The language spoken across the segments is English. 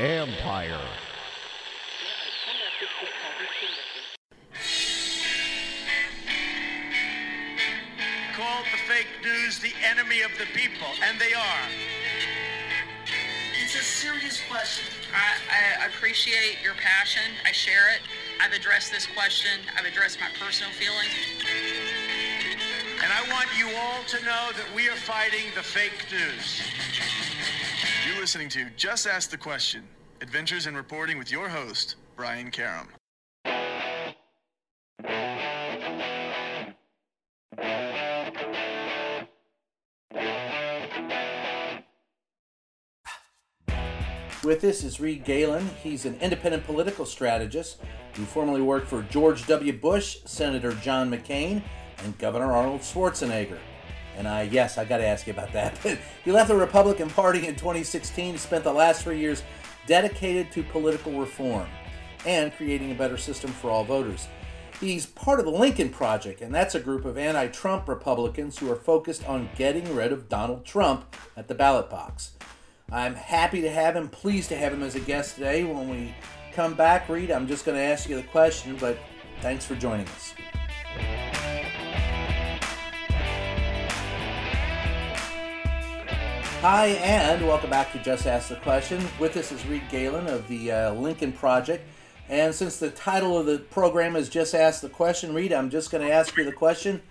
Empire. Called the fake news the enemy of the people, and they are. It's a serious question. I, I appreciate your passion. I share it. I've addressed this question. I've addressed my personal feelings. And I want you all to know that we are fighting the fake news. Listening to Just Ask the Question Adventures in Reporting with your host, Brian Karem. With us is Reed Galen. He's an independent political strategist who formerly worked for George W. Bush, Senator John McCain, and Governor Arnold Schwarzenegger. And I, yes, I got to ask you about that. he left the Republican Party in 2016, spent the last three years dedicated to political reform and creating a better system for all voters. He's part of the Lincoln Project, and that's a group of anti Trump Republicans who are focused on getting rid of Donald Trump at the ballot box. I'm happy to have him, pleased to have him as a guest today. When we come back, Reed, I'm just going to ask you the question, but thanks for joining us. Hi, and welcome back to Just Ask the Question. With us is Reed Galen of the uh, Lincoln Project. And since the title of the program is Just Ask the Question, Reed, I'm just going to ask you the question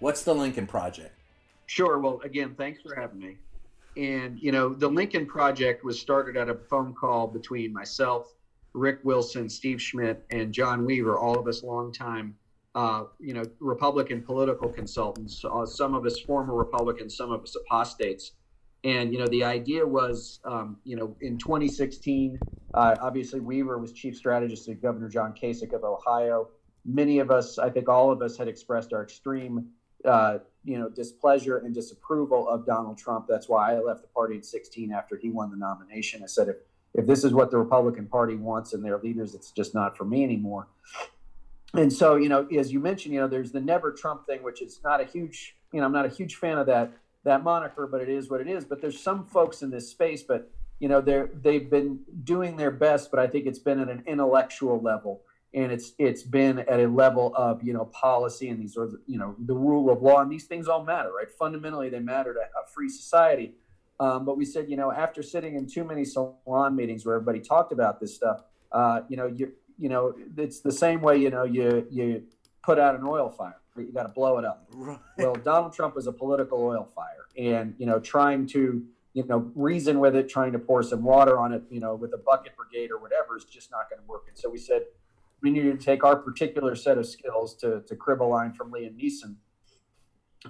What's the Lincoln Project? Sure. Well, again, thanks for having me. And, you know, the Lincoln Project was started at a phone call between myself, Rick Wilson, Steve Schmidt, and John Weaver, all of us longtime, uh, you know, Republican political consultants, uh, some of us former Republicans, some of us apostates and you know, the idea was, um, you know, in 2016, uh, obviously Weaver was chief strategist of Governor John Kasich of Ohio. Many of us, I think all of us, had expressed our extreme, uh, you know, displeasure and disapproval of Donald Trump. That's why I left the party in 16 after he won the nomination. I said, if if this is what the Republican Party wants and their leaders, it's just not for me anymore. And so, you know, as you mentioned, you know, there's the never Trump thing, which is not a huge, you know, I'm not a huge fan of that that moniker, but it is what it is. But there's some folks in this space, but you know, they're they've been doing their best, but I think it's been at an intellectual level, and it's it's been at a level of you know policy and these are you know the rule of law, and these things all matter, right? Fundamentally, they matter to a free society. Um, but we said, you know, after sitting in too many salon meetings where everybody talked about this stuff, uh, you know, you you know, it's the same way, you know, you you put out an oil fire you got to blow it up. Right. Well, Donald Trump is a political oil fire, and you know, trying to you know reason with it, trying to pour some water on it, you know, with a bucket brigade or whatever is just not going to work. And so we said we needed to take our particular set of skills to to crib a line from Liam Neeson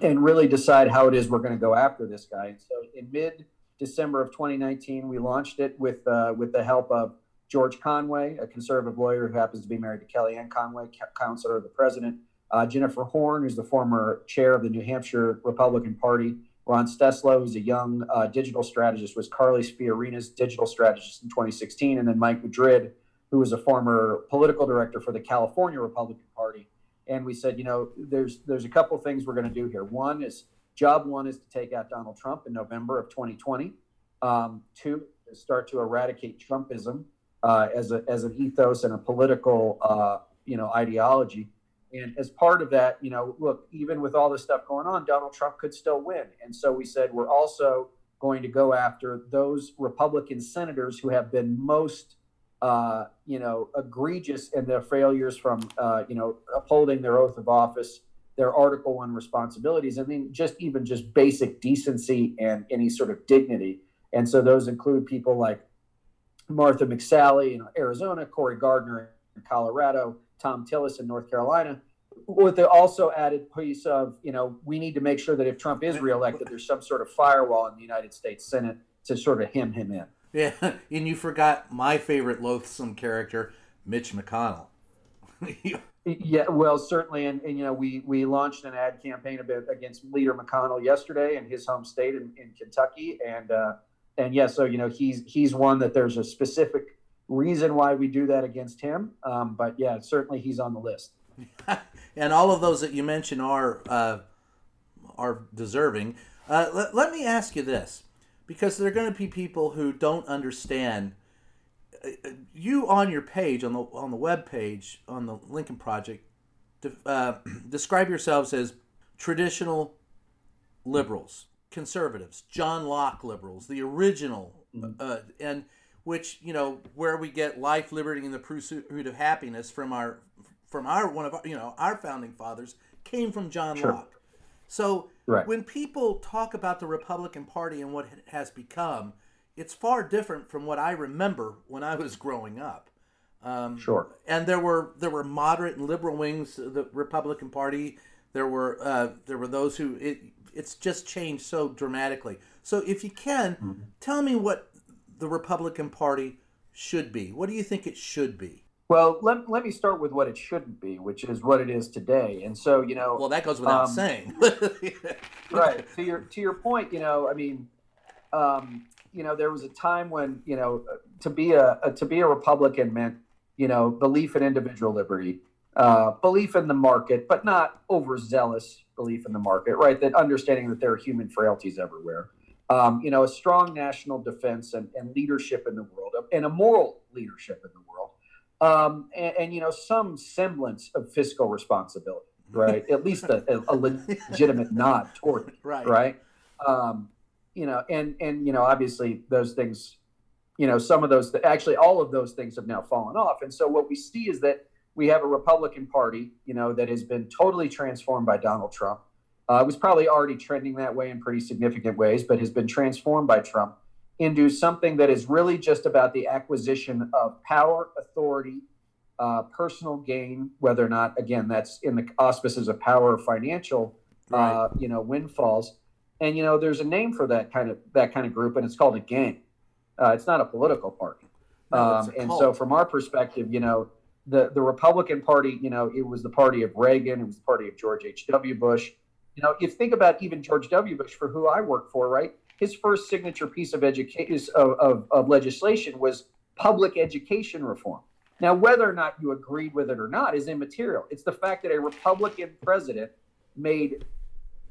and really decide how it is we're going to go after this guy. And so in mid December of 2019, we launched it with uh, with the help of George Conway, a conservative lawyer who happens to be married to Kellyanne Conway, counselor of the president uh, Jennifer Horn, who's the former chair of the New Hampshire Republican Party. Ron Steslow, who's a young uh, digital strategist, was Carly Fiorina's digital strategist in 2016. And then Mike Madrid, who was a former political director for the California Republican Party. And we said, you know, there's there's a couple things we're going to do here. One is job one is to take out Donald Trump in November of 2020. Um, two is start to eradicate Trumpism uh, as a as an ethos and a political uh, you know ideology. And as part of that, you know, look, even with all this stuff going on, Donald Trump could still win. And so we said we're also going to go after those Republican senators who have been most, uh, you know, egregious in their failures from, uh, you know, upholding their oath of office, their Article One responsibilities, I mean, just even just basic decency and any sort of dignity. And so those include people like Martha McSally in Arizona, Cory Gardner in Colorado, Thom Tillis in North Carolina, with the also added piece of, you know, we need to make sure that if Trump is reelected, there's some sort of firewall in the United States Senate to sort of hem him in. Yeah, and you forgot my favorite loathsome character, Mitch McConnell. yeah, well, certainly, and, and you know, we we launched an ad campaign a bit against Leader McConnell yesterday in his home state in, in Kentucky, and uh, and yeah, so you know, he's he's one that there's a specific reason why we do that against him. Um, but yeah, certainly he's on the list. and all of those that you mentioned are uh, are deserving. Uh, let, let me ask you this, because there are going to be people who don't understand. Uh, uh, you on your page on the on the web page on the Lincoln Project, uh, describe yourselves as traditional liberals, conservatives, John Locke liberals, the original, mm-hmm. uh, and which you know where we get life, liberty, and the pursuit of happiness from our from our one of our you know our founding fathers came from John sure. Locke. So right. when people talk about the Republican Party and what it has become, it's far different from what I remember when I was growing up. Um, sure. And there were there were moderate and liberal wings of the Republican Party. There were uh, there were those who it it's just changed so dramatically. So if you can, mm-hmm. tell me what the Republican Party should be. What do you think it should be? Well, let, let me start with what it shouldn't be, which is what it is today. And so, you know, well, that goes without um, saying. right. To your to your point, you know, I mean, um, you know, there was a time when you know to be a, a to be a Republican meant you know belief in individual liberty, uh, belief in the market, but not overzealous belief in the market. Right. That understanding that there are human frailties everywhere. Um, you know, a strong national defense and, and leadership in the world, and a moral leadership in the world um, and, and, you know some semblance of fiscal responsibility, right? At least a, a, legitimate nod toward it, right? Right. Um, you know, and and you know, obviously those things, you know, some of those, actually, all of those things have now fallen off, and so what we see is that we have a Republican Party, you know, that has been totally transformed by Donald Trump. Uh, it was probably already trending that way in pretty significant ways, but has been transformed by Trump into something that is really just about the acquisition of power, authority, uh, personal gain, whether or not, again, that's in the auspices of power or financial, uh, right. uh, you know, windfalls. And you know, there's a name for that kind of that kind of group, and it's called a gang. Uh, it's not a political party. No, um, and so, from our perspective, you know, the the Republican Party, you know, it was the party of Reagan, it was the party of George H. W. Bush. You know, if think about even George W. Bush, for who I work for, right? his first signature piece of education of, of, of legislation was public education reform. Now, whether or not you agreed with it or not is immaterial. It's the fact that a Republican president made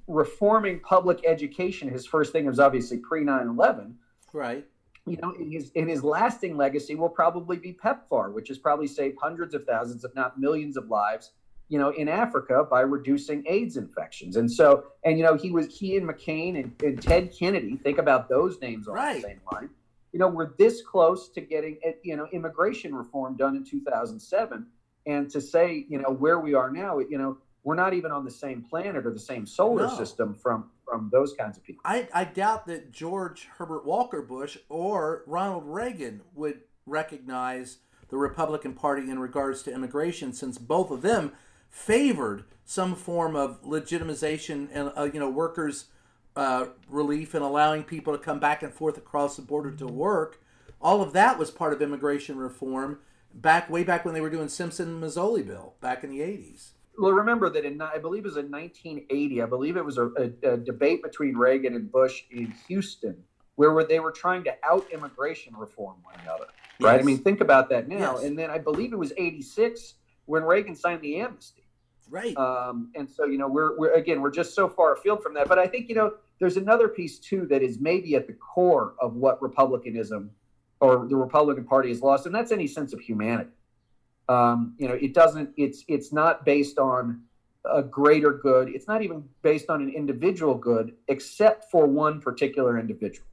reforming public education his first thing. It was obviously pre 9 11. Right. You know, in his in his lasting legacy will probably be PEPFAR, which has probably saved hundreds of thousands, if not millions, of lives you know, in Africa by reducing AIDS infections. And so, and you know, he was he and McCain and, and Ted Kennedy. Think about those names on right. the same line. You know, we're this close to getting eh, you know immigration reform done in 2007, and to say you know where we are now, you know, we're not even on the same planet or the same solar no. system from from those kinds of people. I, I doubt that George Herbert Walker Bush or Ronald Reagan would recognize the Republican Party in regards to immigration, since both of them favored some form of legitimization and uh, you know workers uh, relief and allowing people to come back and forth across the border to work. All of that was part of immigration reform back way back when they were doing Simpson Mazzoli bill back in the 80s. Well, remember that in I believe it was in 1980. I believe it was a, a, a debate between Reagan and Bush in Houston, where they were trying to out immigration reform one another. Right? Yes. I mean, think about that now. Yes. And then I believe it was 86 when Reagan signed the amnesty. Right. Um, and so, you know, we're, we're, again, we're just so far afield from that. But I think, you know, there's another piece too that is maybe at the core of what Republicanism or the Republican Party has lost, and that's any sense of humanity. Um, you know, it doesn't, it's, it's not based on a greater good. It's not even based on an individual good, except for one particular individual.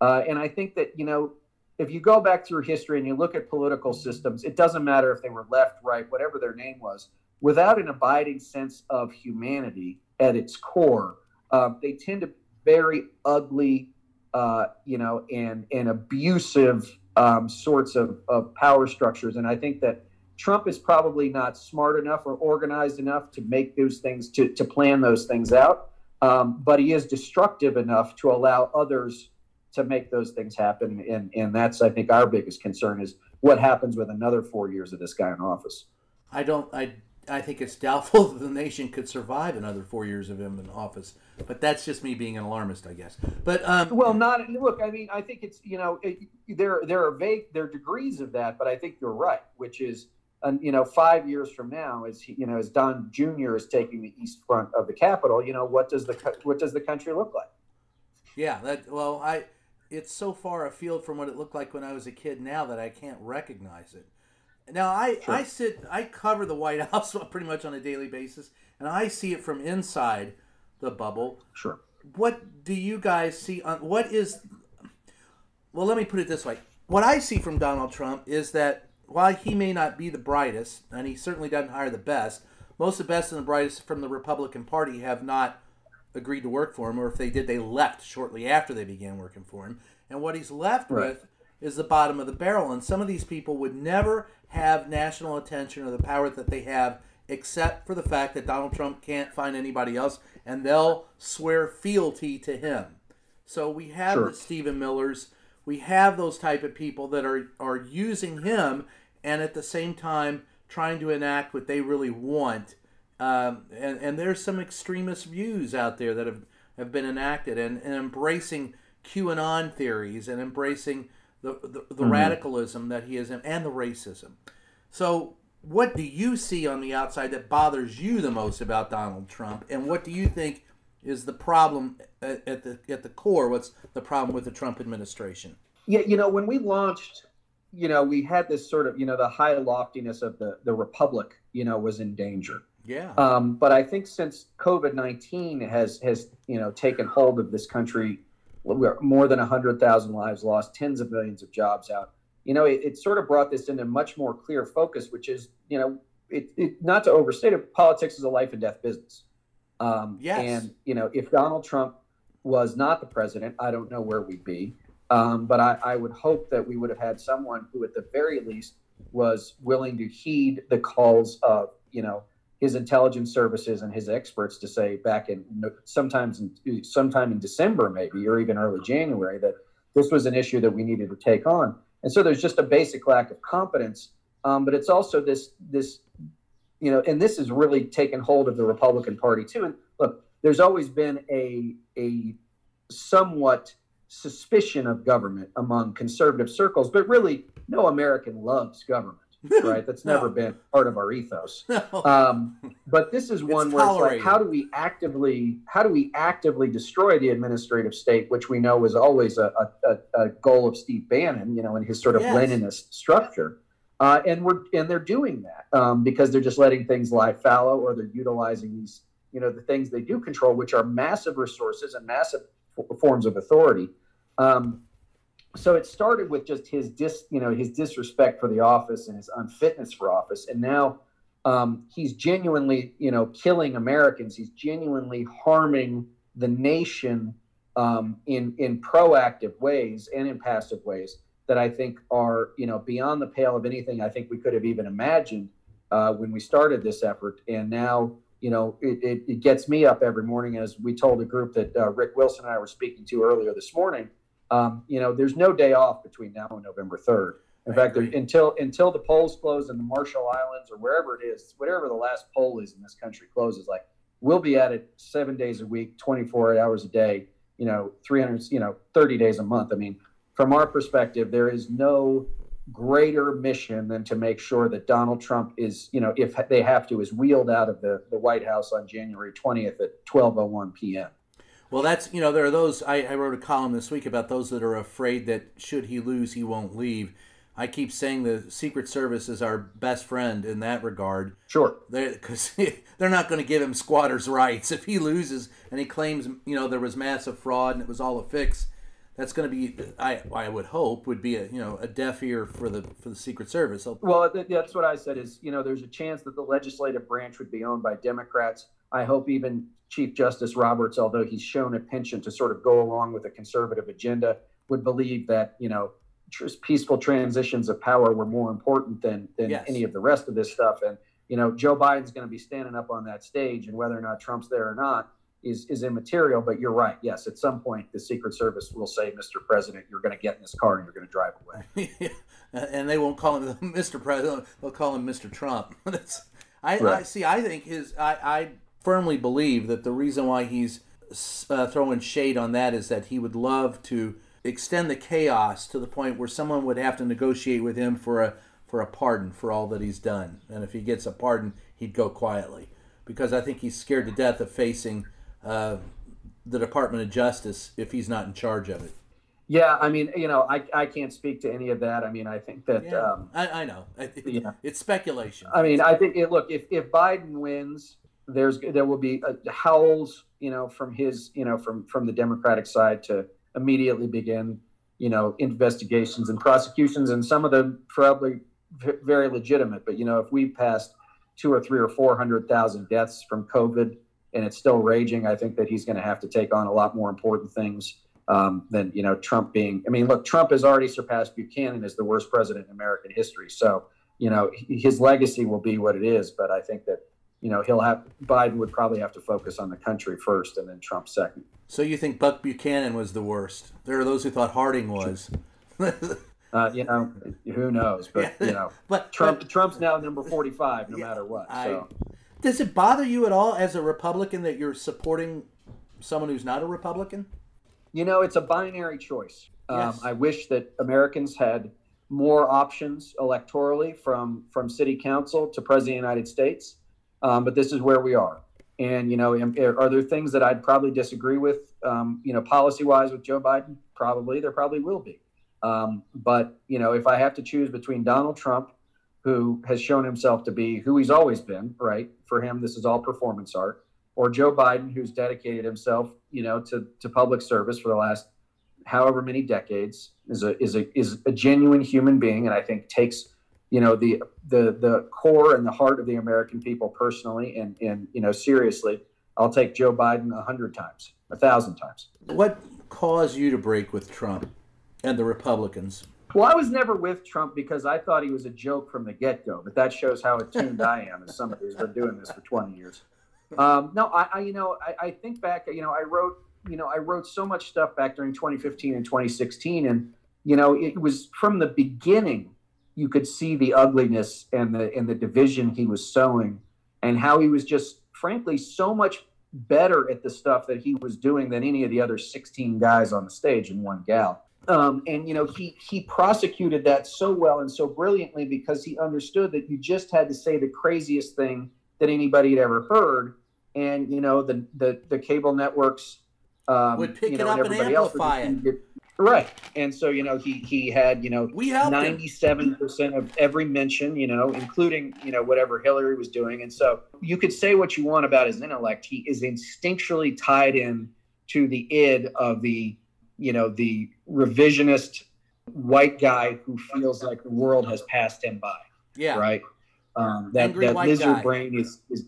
Uh, and I think that, you know, if you go back through history and you look at political systems, it doesn't matter if they were left, right, whatever their name was without an abiding sense of humanity at its core, um, they tend to very ugly, uh, you know, and and abusive um, sorts of, of power structures. And I think that Trump is probably not smart enough or organized enough to make those things to to plan those things out. Um, but he is destructive enough to allow others to make those things happen. And and that's I think our biggest concern is what happens with another four years of this guy in office. I don't I I think it's doubtful that the nation could survive another four years of him in office. But that's just me being an alarmist, I guess. But um, well, not look. I mean, I think it's you know it, there there are vague there are degrees of that, but I think you're right, which is and you know five years from now, as he, you know as Don Jr. is taking the east front of the Capitol, you know what does the what does the country look like? Yeah, that well, I it's so far afield from what it looked like when I was a kid now that I can't recognize it. Now I I sit I cover the White House pretty much on a daily basis, and I see it from inside the bubble. Sure. What do you guys see on what is? Well, let me put it this way: what I see from Donald Trump is that while he may not be the brightest, and he certainly doesn't hire the best, most of the best and the brightest from the Republican Party have not agreed to work for him, or if they did, they left shortly after they began working for him. And what he's left Right. with is the bottom of the barrel. And some of these people would never have national attention or the power that they have, except for the fact that Donald Trump can't find anybody else, and they'll swear fealty to him. So we have Sure. the Stephen Millers, we have those type of people that are are using him, and at the same time trying to enact what they really want. Um, and and there's some extremist views out there that have have been enacted, and, and embracing QAnon theories and embracing the the, the radicalism that he is in, and the racism. So, what do you see on the outside that bothers you the most about Donald Trump, and what do you think is the problem at, at the at the core? What's the problem with the Trump administration? Yeah, you know, when we launched, you know, we had this sort of, you know, the high loftiness of the the republic, you know, was in danger. Yeah, Um, but I think since COVID nineteen has has you know taken hold of this country, we're more than hundred thousand lives lost, tens of millions of jobs out. You know, it, it sort of brought this into much more clear focus, which is you know, it, it not to overstate it, politics is a life and death business. Um, Yes. And you know, if Donald Trump was not the president, I don't know where we'd be. Um, but I, I would hope that we would have had someone who, at the very least, was willing to heed the calls of you know his intelligence services and his experts to say back in sometimes in, sometime in December maybe or even early January that this was an issue that we needed to take on. And so there's just a basic lack of competence. Um, but it's also this this you know, and this has really taken hold of the Republican Party too. And look, there's always been a a somewhat suspicion of government among conservative circles, but really no American loves government, right? That's never No. been part of our ethos. no. Um, but this is one It's where it's like, how do we actively, how do we actively destroy the administrative state, which we know is always a, a, a- goal of Steve Bannon, you know, in his sort of Yes. Leninist structure. Uh, and we're and they're doing that um, because they're just letting things lie fallow, or they're utilizing these, you know, the things they do control, which are massive resources and massive f- forms of authority. Um, so it started with just his dis, you know, his disrespect for the office and his unfitness for office, and now um, he's genuinely, you know, killing Americans. He's genuinely harming the nation um, in in proactive ways and in passive ways that I think are, you know, beyond the pale of anything I think we could have even imagined uh, when we started this effort. And now, you know, it, it, it gets me up every morning, as we told a group that uh, Rick Wilson and I were speaking to earlier this morning. Um, you know, there's no day off between now and November 3rd. In I fact, there- until until the polls close in the Marshall Islands or wherever it is, whatever the last poll is in this country closes, like we'll be at it seven days a week, 24 hours a day, you know, 300, you know, 30 days a month. I mean, from our perspective, there is no greater mission than to make sure that Donald Trump is, you know, if they have to, is wheeled out of the, the White House on January 20th at 12:01 p.m. Well, that's you know there are those. I, I wrote a column this week about those that are afraid that should he lose, he won't leave. I keep saying the Secret Service is our best friend in that regard. Sure. because they're not going to give him squatters' rights if he loses and he claims you know there was massive fraud and it was all a fix. That's going to be I I would hope would be a you know a deaf ear for the for the Secret Service. They'll- Well, that's what I said. Is you know, there's a chance that the legislative branch would be owned by Democrats. I hope even Chief Justice Roberts, although he's shown a penchant to sort of go along with a conservative agenda, would believe that you know peaceful transitions of power were more important than than Yes. any of the rest of this stuff. And you know, Joe Biden's going to be standing up on that stage, and whether or not Trump's there or not is is immaterial. But you're right. Yes, at some point, the Secret Service will say, "Mr. President, you're going to get in this car and you're going to drive away." and they won't call him Mr. President. They'll call him Mr. Trump. That's, I, I see. I think his. I, I firmly believe that the reason why he's uh, throwing shade on that is that he would love to extend the chaos to the point where someone would have to negotiate with him for a for a pardon for all that he's done. And if he gets a pardon, he'd go quietly because I think he's scared to death of facing uh, the Department of Justice if he's not in charge of it. Yeah, I mean, you know, I, I can't speak to any of that. I mean, I think that. Yeah, Um, I, I know. yeah. It's speculation. I mean, I think it, look if if Biden wins, there's there will be uh howls, you know, from his, you know, from from the Democratic side to immediately begin, you know, investigations and prosecutions, and some of them probably very legitimate. But you know, if we passed two or three or four hundred thousand deaths from COVID and it's still raging, I think that he's going to have to take on a lot more important things um, than you know Trump being. I mean, look, Trump has already surpassed Buchanan as the worst president in American history. So you know his legacy will be what it is. But I think that you know he'll have Biden would probably have to focus on the country first, and then Trump second. So you think Buck Buchanan was the worst? There are those who thought Harding was. Uh, you know, who knows? But you know, but Trump but Trump's now number forty-five, no Yeah, matter what. I- So does it bother you at all as a Republican that you're supporting someone who's not a Republican? you know, it's a binary choice. Um, Yes. I wish that Americans had more options electorally from from city council to president of the United States, um, but this is where we are. And you know, are there things that I'd probably disagree with? Um, you know, policy wise with Joe Biden, probably there probably will be. Um, but you know, if I have to choose between Donald Trump, who has shown himself to be who he's always been, right? For him, this is all performance art, or Joe Biden, who's dedicated himself, you know, to to public service for the last however many decades, is a is a is a genuine human being, and I think takes you know the the the core and the heart of the American people personally and and you know seriously. I'll take Joe Biden a hundred times, a thousand times. What caused you to break with Trump and the Republicans? Well, I was never with Trump because I thought he was a joke from the get go, but that shows how attuned I am as somebody who's been doing this for 20 years. Um, no, I, I, you know, I, I think back, you know, I wrote, you know, I wrote so much stuff back during 2015 and 2016. And, you know, it was from the beginning, you could see the ugliness and the, and the division he was sowing and how he was just, frankly, so much better at the stuff that he was doing than any of the other 16 guys on the stage and one gal. Um, and you know he he prosecuted that so well and so brilliantly because he understood that you just had to say the craziest thing that anybody had ever heard, and you know the the, the cable networks um, Would pick you it know, up and everybody else would amplify it. Right. And so you know he he had you know We him. ninety-seven percent of every mention, you know, including you know whatever Hillary was doing, and so you could say what you want about his intellect. He is instinctually tied in to the id of the, you know, the revisionist white guy who feels like the world has passed him by, Yeah. right? Um, that Angry that lizard guy. brain is, is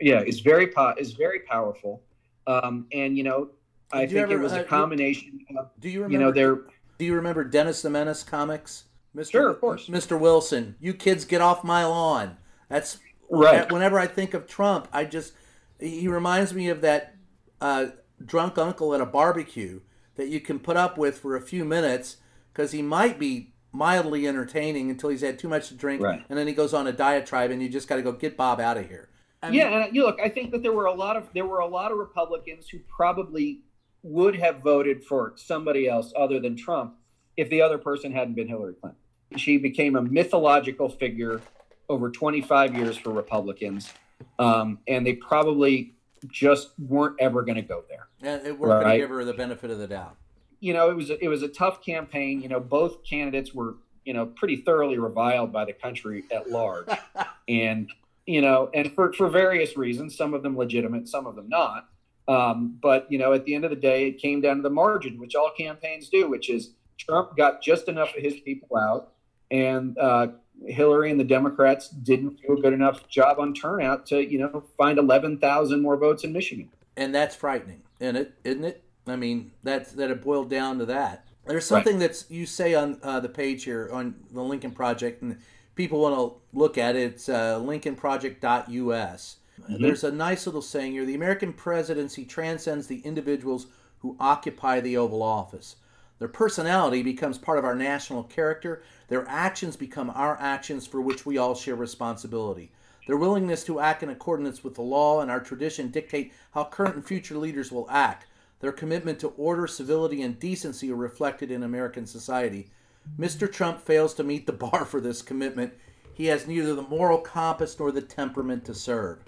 yeah, is very po- is very powerful, um, and you know, I think ever, it was uh, a you- combination. Of, Do you remember? you know, they're Do you remember Dennis the Menace comics? Mr. Sure, of course. Mr. Wilson, you kids get off my lawn. That's Right. Whenever I think of Trump, I just he reminds me of that uh, drunk uncle at a barbecue that you can put up with for a few minutes because he might be mildly entertaining until he's had too much to drink, Right. and then he goes on a diatribe, and you just got to go get Bob out of here. I mean, yeah, and you look, I think that there were a lot of there were a lot of Republicans who probably would have voted for somebody else other than Trump if the other person hadn't been Hillary Clinton. She became a mythological figure over 25 years for Republicans, um, and they probably just weren't ever going to go there. and it- we're going to give her the benefit of the doubt. You know, it was a, it was a tough campaign. You know, both candidates were you know pretty thoroughly reviled by the country at large, and you know, and for for various reasons, some of them legitimate, some of them not. Um, but you know, at the end of the day, it came down to the margin, which all campaigns do, which is Trump got just enough of his people out, and uh, Hillary and the Democrats didn't do a good enough job on turnout to you know find eleven thousand more votes in Michigan. and that's frightening, isn't it? Isn't it? I mean, that's that it boiled down to that. There's something that's you say on uh, the page here on the Lincoln Project, and people want to look at it. It's uh, lincolnproject.us. Mm-hmm. There's a nice little saying here: the American presidency transcends the individuals who occupy the Oval Office. Their personality becomes part of our national character. Their actions become our actions for which we all share responsibility. Their willingness to act in accordance with the law and our tradition dictate how current and future leaders will act. Their commitment to order, civility, and decency are reflected in American society. Mr. Trump fails to meet the bar for this commitment. He has neither the moral compass nor the temperament to serve.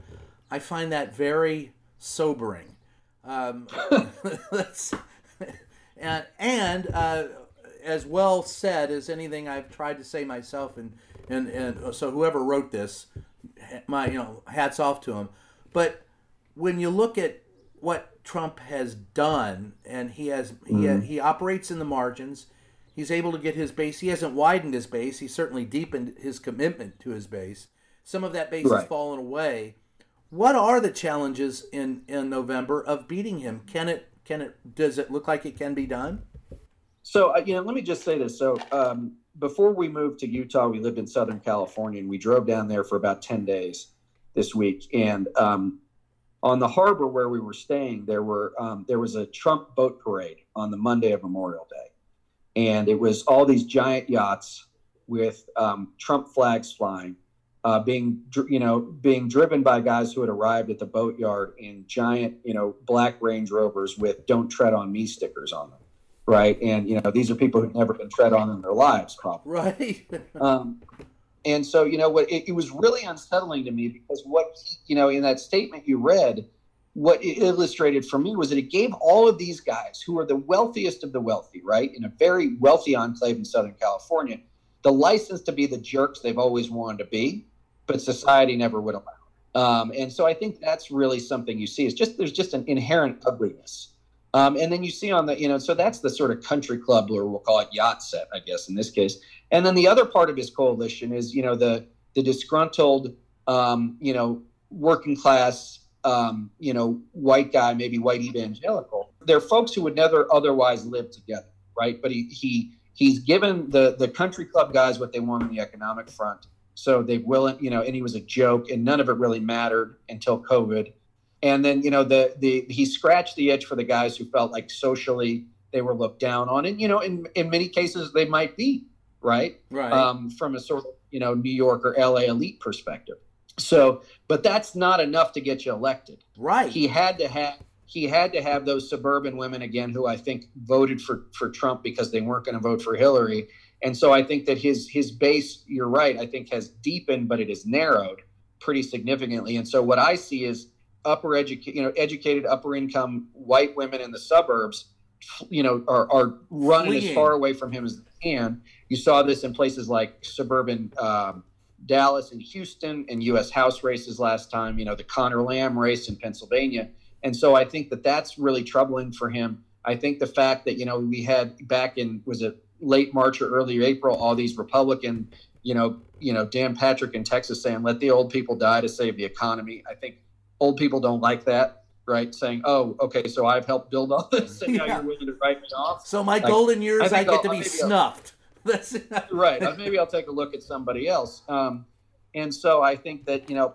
I find that very sobering. Um, that's, and and uh, as well said as anything I've tried to say myself, and and and so whoever wrote this, my you know hats off to him. But when you look at what Trump has done, and he has mm-hmm. he he operates in the margins. He's able to get his base. He hasn't widened his base. He's certainly deepened his commitment to his base. Some of that base right. has fallen away. What are the challenges in in November of beating him? Can it can it does it look like it can be done? So uh, you know, let me just say this. So um, before we moved to Utah, we lived in Southern California, and we drove down there for about ten days this week. And um, on the harbor where we were staying, there were um, there was a Trump boat parade on the Monday of Memorial Day, and it was all these giant yachts with um, Trump flags flying, uh, being you know being driven by guys who had arrived at the boatyard in giant you know black Range Rovers with "Don't tread on me" stickers on them, right? And you know these are people who've never been tread on in their lives, probably. Right. um, and so you know what it, it, was really unsettling to me because what you know in that statement you read what it illustrated for me was that it gave all of these guys who are the wealthiest of the wealthy right in a very wealthy enclave in southern california the license to be the jerks they've always wanted to be but society never would allow um, and so i think that's really something you see is just there's just an inherent ugliness um, and then you see on the, you know, so that's the sort of country club, or we'll call it yacht set, I guess, in this case. And then the other part of his coalition is, you know, the the disgruntled, um, you know, working class, um, you know, white guy, maybe white evangelical. They're folks who would never otherwise live together, right? But he he he's given the the country club guys what they want on the economic front. So they will, you know, and he was a joke, and none of it really mattered until COVID. And then you know the the he scratched the itch for the guys who felt like socially they were looked down on. And you know in in many cases they might be right? Right. Um, from a sort of you know new york or la elite perspective. So but that's not enough to get you elected. Right. He had to have he had to have those suburban women again who i think voted for for trump because they weren't going to vote for hillary and so i think that his his base you're right i think has deepened but it has narrowed pretty significantly and so what i see is upper educated, you know, educated upper income white women in the suburbs, you know, are, are running Fleeing. as far away from him as they can. You saw this in places like suburban um, Dallas and Houston and U.S. House races last time. You know, the Conor Lamb race in Pennsylvania, and so I think that that's really troubling for him. I think the fact that you know we had back in was it late March or early April all these Republican, you know, you know Dan Patrick in Texas saying let the old people die to save the economy. I think old people don't like that, right? Saying, "Oh, okay, so I've helped build all this, and yeah. now you're willing to write me off." So my like, golden years, I, I get I'll, to be snuffed. right. Maybe I'll take a look at somebody else. Um, and so I think that you know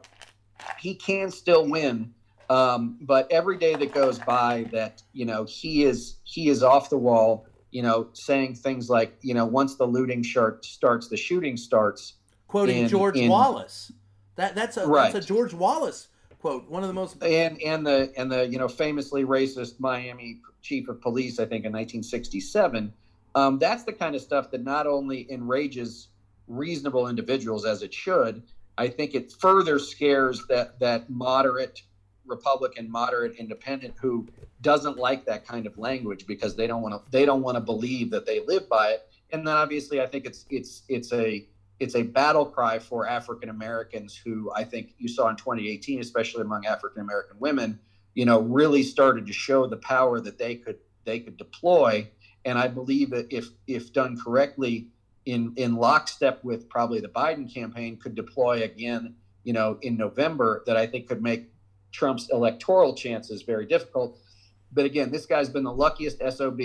he can still win, um, but every day that goes by that you know he is he is off the wall. You know, saying things like, you know, once the looting starts, the shooting starts. Quoting in, George in, Wallace. That that's a right. that's a George Wallace quote. One of the most and and the and the you know famously racist Miami chief of police, I think in 1967. Um, that's the kind of stuff that not only enrages reasonable individuals as it should. I think it further scares that that moderate Republican, moderate independent who doesn't like that kind of language because they don't want to they don't want to believe that they live by it. And then obviously, I think it's it's it's a it's a battle cry for African Americans who I think you saw in 2018, especially among African American women, you know, really started to show the power that they could they could deploy. And I believe that if if done correctly, in in lockstep with probably the Biden campaign, could deploy again, you know, in November, that I think could make Trump's electoral chances very difficult. But again, this guy's been the luckiest SOB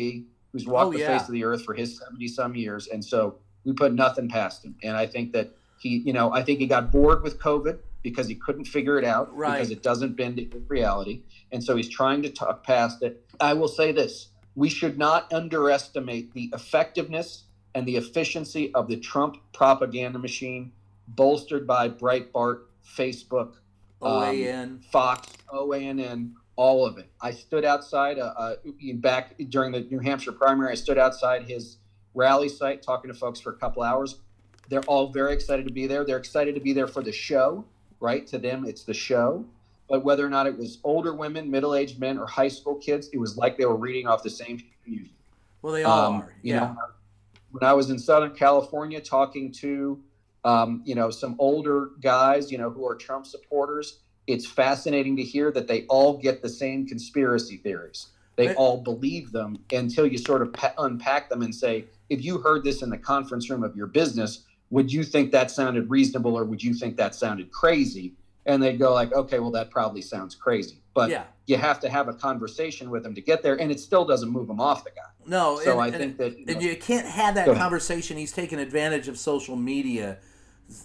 who's walked oh, the face of the earth for his 70 some years. And so we put nothing past him. And I think that he, you know, I think he got bored with COVID because he couldn't figure it out right. because it doesn't bend in reality. And so he's trying to talk past it. I will say this we should not underestimate the effectiveness and the efficiency of the Trump propaganda machine, bolstered by Breitbart, Facebook, OAN, um, Fox, OANN, all of it. I stood outside uh, uh, back during the New Hampshire primary. I stood outside his rally site talking to folks for a couple hours. They're all very excited to be there. They're excited to be there for the show, right? To them, it's the show. But whether or not it was older women, middle aged men, or high school kids, it was like they were reading off the same music. Well, they all Um, are. you Yeah. know, when I was in Southern California talking to, um, you know, some older guys, you know, who are Trump supporters, it's fascinating to hear that they all get the same conspiracy theories. They Right. all believe them until you sort of pa- unpack them and say, if you heard this in the conference room of your business, would you think that sounded reasonable or would you think that sounded crazy? And they go like, okay, well, that probably sounds crazy. But yeah. you have to have a conversation with them to get there, and it still doesn't move them off the guy. No, So and, I and- think that you know, and you can't have that conversation. He's taking advantage of social media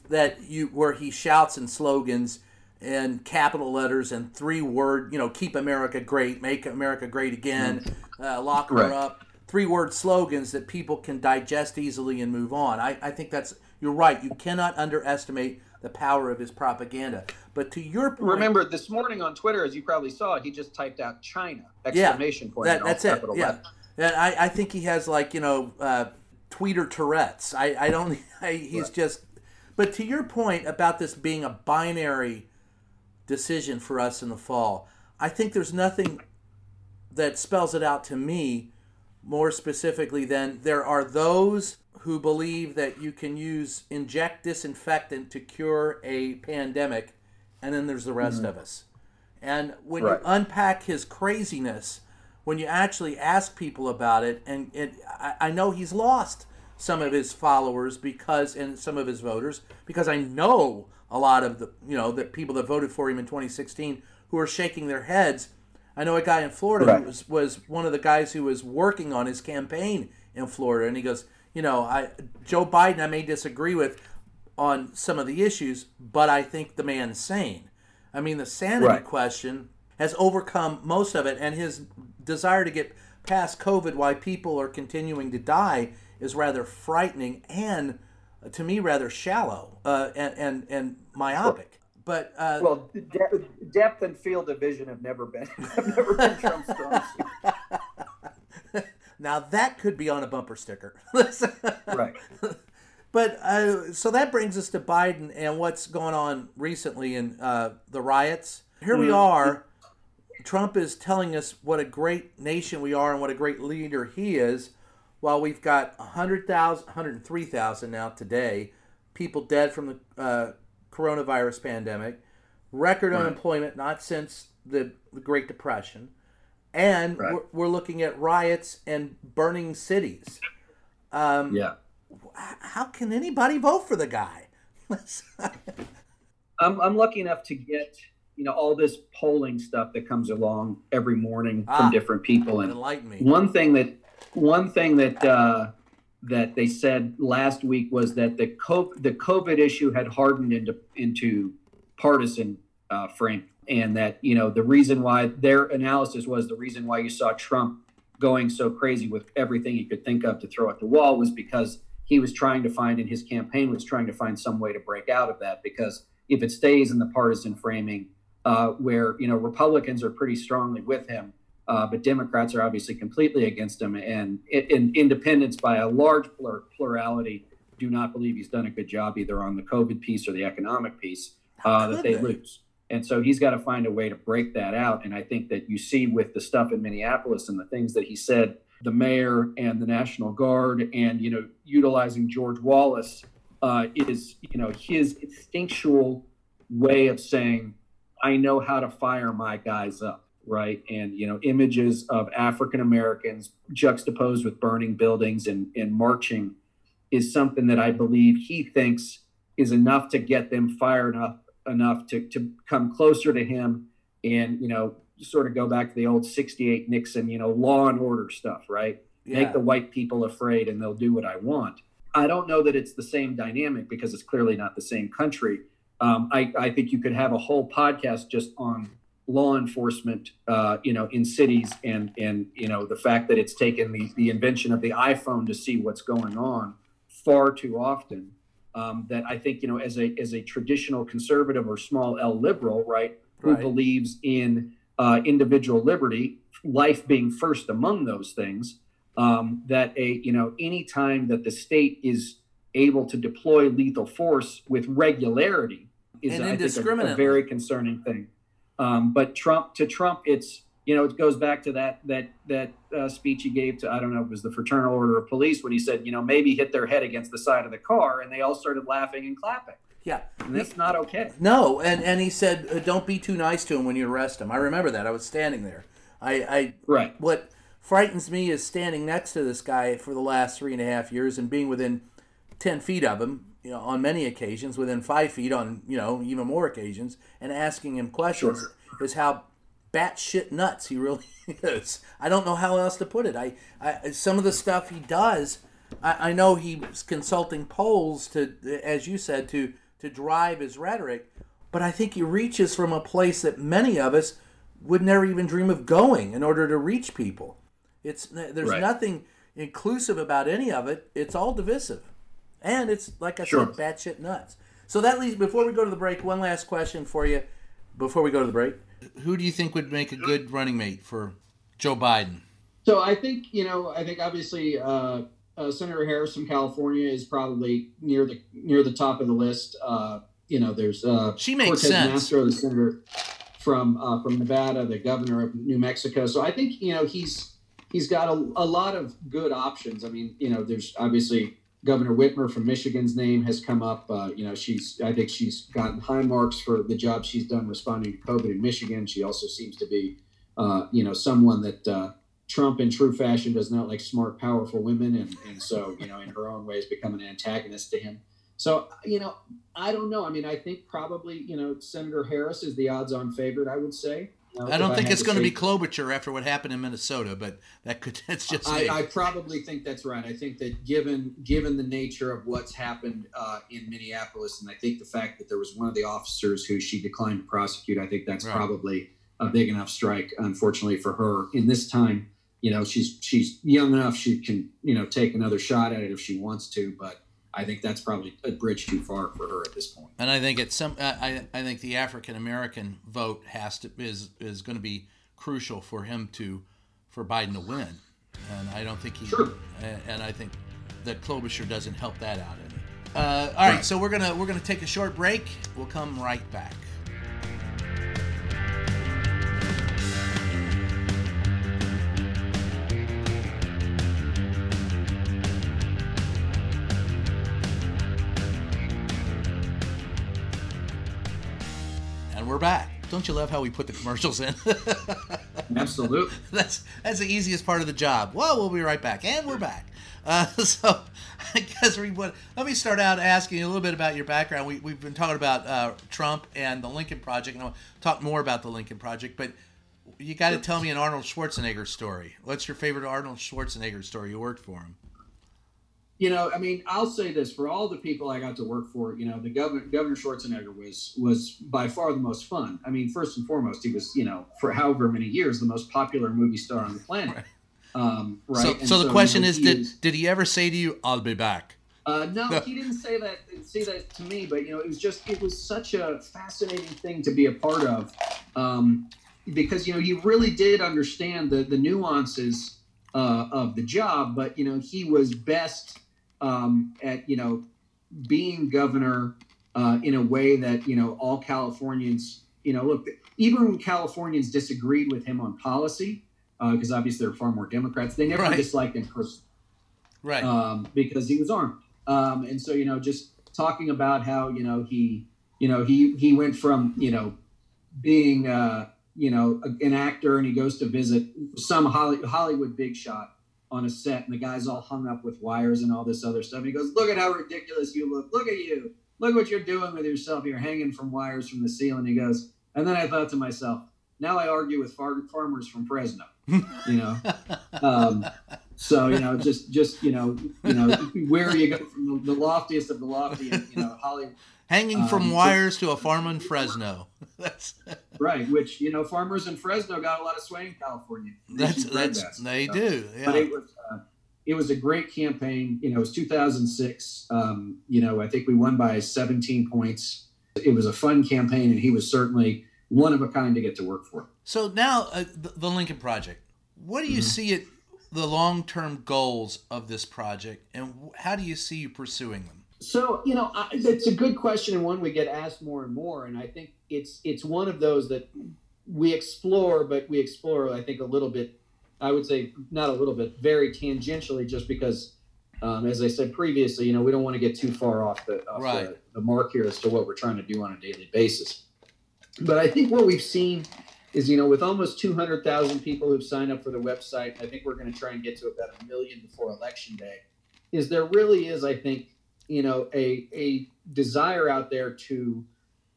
that you where he shouts and slogans and capital letters and three word, you know, keep America great, make America great again, uh, lock her up. Three word slogans that people can digest easily and move on. I, I think that's you're right. You cannot underestimate the power of his propaganda. But to your point, remember this morning on Twitter, as you probably saw, he just typed out China Yeah, exclamation point. that, that's it. capital Yeah, letters. and I, I think he has like you know uh, tweeter Tourette's. I, I don't. I, he's Right. just. But to your point about this being a binary decision for us in the fall, I think there's nothing that spells it out to me more specifically than there are those who believe that you can use inject disinfectant to cure a pandemic, and then there's the rest mm-hmm. of us. And when Right. you unpack his craziness, when you actually ask people about it, and it, I, I know he's lost some of his followers because and some of his voters because I know a lot of the you know the people that voted for him in 2016 who are shaking their heads. I know a guy in Florida Right. who was, was one of the guys who was working on his campaign in Florida, and he goes, you know, I Joe Biden I may disagree with on some of the issues, but I think the man's sane. I mean, the sanity Right. question has overcome most of it, and his desire to get past COVID, why people are continuing to die, is rather frightening and, uh, to me, rather shallow uh, and, and and myopic. But uh, Well, de- depth and field of vision have never been have never been Trump's strong suit. now that could be on a bumper sticker. Right. But uh, so that brings us to Biden and what's going on recently in uh, the riots. Here we are. Trump is telling us what a great nation we are and what a great leader he is, while we've got 100,000, 103,000 now today, people dead from the uh, coronavirus pandemic, record Right. unemployment not since the, the Great Depression, and Right. we're, we're looking at riots and burning cities. Um, Yeah. how can anybody vote for the guy? I'm I'm lucky enough to get you know all this polling stuff that comes along every morning Ah. from different people, and me. one thing that one thing that uh, that they said last week was that the COVID, the COVID issue had hardened into into partisan uh, frame, and that you know the reason why their analysis was the reason why you saw Trump going so crazy with everything he could think of to throw at the wall was because he was trying to find in his campaign was trying to find some way to break out of that because if it stays in the partisan framing uh, where you know Republicans are pretty strongly with him uh, but Democrats are obviously completely against him, and, and independents by a large plur- plurality do not believe he's done a good job either on the COVID piece or the economic piece. Uh, that they they? lose, and so he's got to find a way to break that out. And I think that you see with the stuff in Minneapolis and the things that he said, the mayor and the National Guard, and you know utilizing George Wallace uh, is you know his instinctual way of saying, I know how to fire my guys up right? And you know, images of African Americans juxtaposed with burning buildings and, and marching is something that I believe he thinks is enough to get them fired up enough to, to come closer to him and you know sort of go back to the old 68 Nixon, you know, law and order stuff, right? Yeah. Make the white people afraid and they'll do what I want. I don't know that it's the same dynamic because it's clearly not the same country. Um, I, I think you could have a whole podcast just on law enforcement, uh, you know, in cities, and and you know the fact that it's taken the the invention of the iPhone to see what's going on far too often. Um, that I think you know, as a as a traditional conservative or small L liberal, right, who Right. believes in uh, individual liberty, life being first among those things. Um, that a you know, any time that the state is able to deploy lethal force with regularity is I think, a- a, very concerning thing. Um, but Trump to Trump, it's you know, it goes back to that that that uh, speech he gave to I don't know it was the Fraternal Order of Police when he said, you know, maybe hit their head against the side of the car, and they all started laughing and clapping. Yeah, and that's not okay. No, and and he said, uh, "Don't be too nice to him when you arrest him." I remember that. I was standing there. I, I right. What frightens me is standing next to this guy for the last three and a half years and being within ten feet of him. You know, on many occasions, within five feet on you know even more occasions, and asking him questions sure. is how batshit nuts he really is. I don't know how else to put it. I, I some of the stuff he does, I, I know he's consulting polls to, as you said, to to drive his rhetoric, but I think he reaches from a place that many of us would never even dream of going in order to reach people. It's there's right. nothing inclusive about any of it. It's all divisive, and it's like I sure. said, batshit nuts. So that leads. Before we go to the break, one last question for you. Before we go to the break, who do you think would make a good running mate for Joe Biden? So I think you know. I think obviously uh, uh, Senator Harris from California is probably near the near the top of the list. Uh, you know, there's uh, she makes Cortez sense. Masto, the senator from uh, from Nevada, the governor of New Mexico. So I think you know he's he's got a, a lot of good options. I mean, you know, there's obviously Governor Whitmer from Michigan's name has come up. Uh, you know, she's I think she's gotten high marks for the job she's done responding to COVID in Michigan. She also seems to be, uh, you know, someone that uh, Trump, in true fashion, does not like smart, powerful women, and and so you know, in her own ways, become an antagonist to him. So you know, I don't know. I mean, I think probably you know Senator Harris is the odds-on favorite. I would say. I don't think I it's going to be Klobuchar after what happened in Minnesota, but that could that's just I, I, probably think that's right. I think that given given the nature of what's happened uh, in Minneapolis, and I think the fact that there was one of the officers who she declined to prosecute, I think that's right. probably a big enough strike, unfortunately for her in this time. You know, she's she's young enough; she can you know take another shot at it if she wants to, but I think that's probably a bridge too far for her at this point. And I think it's some. I I think the African American vote has to is is going to be crucial for him to for Biden to win. And I don't think he. Sure. And I think that Klobuchar doesn't help that out any. Uh, all right, right, so we're gonna we're gonna take a short break. We'll come right back. Don't you love how we put the commercials in? Absolutely. that's that's the easiest part of the job. Well, we'll be right back, and we're back. Uh, so, I guess we would, let me start out asking you a little bit about your background. We, we've been talking about uh, Trump and the Lincoln Project, and I'll talk more about the Lincoln Project. But you got to tell me an Arnold Schwarzenegger story. What's your favorite Arnold Schwarzenegger story? You worked for him you know, I mean, I'll say this for all the people I got to work for. You know, the governor, Governor Schwarzenegger was was by far the most fun. I mean, first and foremost, he was, you know, for however many years, the most popular movie star on the planet. Right. Um, right. So, so, the question you is, did is, did he ever say to you, "I'll be back"? Uh, no, he didn't say that. Say that to me, but you know, it was just it was such a fascinating thing to be a part of, um, because you know, he really did understand the the nuances uh, of the job, but you know, he was best um, at you know being governor uh, in a way that you know all Californians you know look even when Californians disagreed with him on policy because uh, obviously they're far more Democrats they never right. disliked him personally right um, because he was armed um, and so you know just talking about how you know he you know he he went from you know being uh, you know an actor and he goes to visit some Hollywood big shot on a set and the guy's all hung up with wires and all this other stuff. And he goes, Look at how ridiculous you look. Look at you. Look what you're doing with yourself. You're hanging from wires from the ceiling. He goes, and then I thought to myself, now I argue with far- farmers from Fresno, you know? um, so, you know, just, just, you know, you know, where you go from the, loftiest of the lofty, you know, Hollywood, hanging from um, wires so, to a farm in Fresno. that's right. Which you know, farmers in Fresno got a lot of sway in California. That's that's they so. do. Yeah. But it was uh, it was a great campaign. You know, it was 2006. Um, you know, I think we won by 17 points. It was a fun campaign, and he was certainly one of a kind to get to work for. So now, uh, the, the, Lincoln Project. What do you mm-hmm. see it the long term goals of this project, and how do you see you pursuing them? So you know, I, it's a good question and one we get asked more and more. And I think it's it's one of those that we explore, but we explore, I think, a little bit. I would say not a little bit, very tangentially, just because, um, as I said previously, you know, we don't want to get too far off the off Right. the, the mark here as to what we're trying to do on a daily basis. But I think what we've seen is, you know, with almost 200,000 people who've signed up for the website, I think we're going to try and get to about a million before election day. Is there really is, I think, you know, a a desire out there to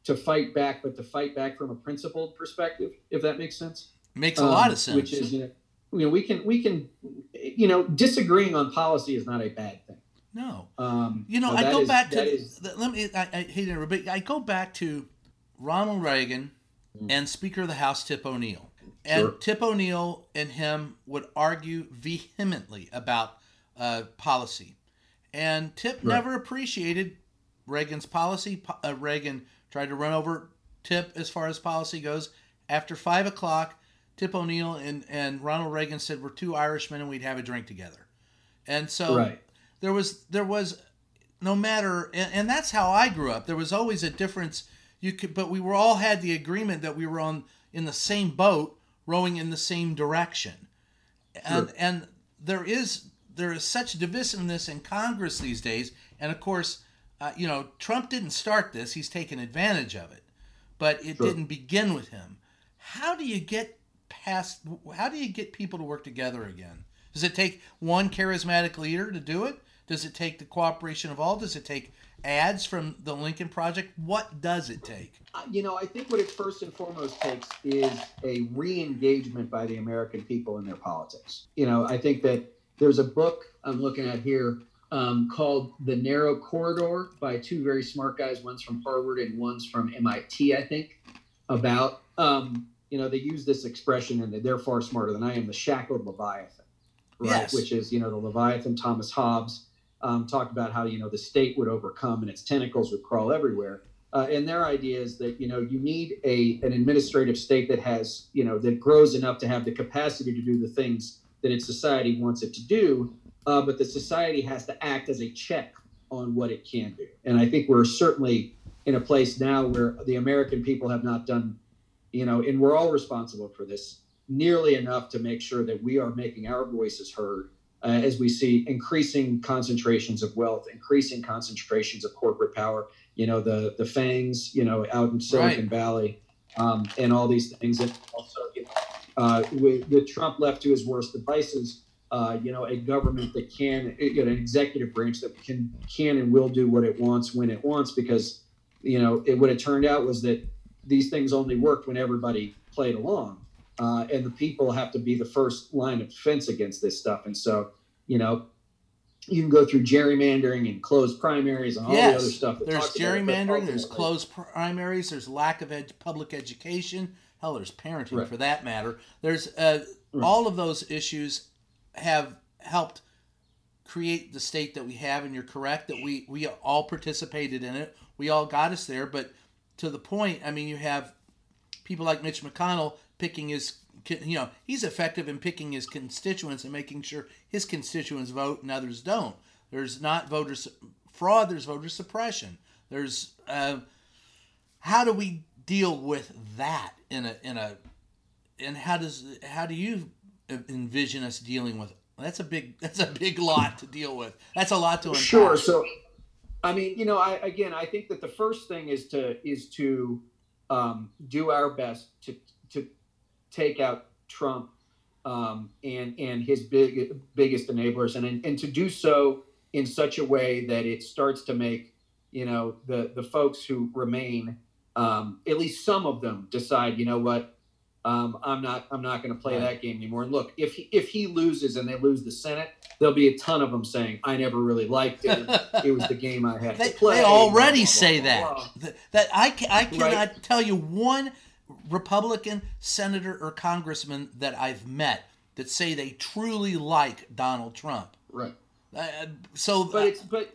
to fight back, but to fight back from a principled perspective, if that makes sense. Makes a lot Um, of sense. Which is, you know, you know, we can we can, you know, disagreeing on policy is not a bad thing. no. Um, You know, I go is- back to is- the- let me. I, I interrupt, but I go back to Ronald Reagan and Speaker of the House Tip O'Neill, and Mm. Sure. Tip O'Neill and him would argue vehemently about uh, policy, and Tip Right. never appreciated Reagan's policy. Uh, Reagan tried to run over Tip as far as policy goes. After five o'clock, Tip O'Neill and, and Ronald Reagan said, "We're two Irishmen and we'd have a drink together." And so Right. there was there was no matter and, and that's how I grew up. There was always a difference. You could but we were all had the agreement that we were on in the same boat rowing in the same direction. And Sure. and there is there is such divisiveness in Congress these days. And of course, uh, you know, Trump didn't start this. He's taken advantage of it. But it Sure. didn't begin with him. How do you get past how do you get people to work together again? Does it take one charismatic leader to do it? Does it take the cooperation of all? Does it take ads from the Lincoln Project? What does it take? Uh, you know, I think what it first and foremost takes is a re-engagement by the American people in their politics. You know, I think that there's a book I'm looking at here um, called "The Narrow Corridor" by two very smart guys. One's from Harvard and one's from MIT, I think. About um, you know, they use this expression, and they're far smarter than I am. The shackled leviathan, right? Yes. Which is you know the leviathan. Thomas Hobbes um, talked about how you know the state would overcome and its tentacles would crawl everywhere. Uh, and their idea is that you know you need a an administrative state that has you know that grows enough to have the capacity to do the things that its society wants it to do, uh, but the society has to act as a check on what it can do. And I think we're certainly in a place now where the American people have not done, you know, and we're all responsible for this nearly enough to make sure that we are making our voices heard uh, as we see increasing concentrations of wealth, increasing concentrations of corporate power. You know, the the fangs, you know, out in Silicon Right. Valley, um, and all these things, and also, you know, uh, with, with Trump left to his worst devices, uh, you know, a government that can, you know, an executive branch that can can and will do what it wants when it wants, because you know, it, what it turned out was that these things only worked when everybody played along, uh, and the people have to be the first line of defense against this stuff. And so, you know, you can go through gerrymandering and closed primaries and all the other stuff. that there's talks about it, but gerrymandering, there's closed primaries, there's lack of ed- public education. Hell, there's parenting Right. for that matter. There's uh, Right. all of those issues have helped create the state that we have, and you're correct that we we all participated in it. We all got us there, but to the point, I mean, you have people like Mitch McConnell picking his, you know, he's effective in picking his constituents and making sure his constituents vote and others don't. There's not voter fraud. There's voter suppression. There's uh, how do we deal with that in a in a and how does how do you envision us dealing with it? That's a big that's a big lot to deal with. That's a lot to unpack. Sure. So, I mean, you know, I again, I think that the first thing is to is to um, do our best to to take out Trump um, and and his big biggest enablers, and and to do so in such a way that it starts to make you know the the folks who remain, um, at least some of them, decide, you know what. Um, I'm not. I'm not going to play that game anymore. And look, if he, if he loses and they lose the Senate, there'll be a ton of them saying, "I never really liked it. it was the game I had They, to play." they already blah, say blah, that. blah. That, that I, I cannot Right. tell you one Republican senator or congressman that I've met that say they truly like Donald Trump. Right. Uh, so, But it's but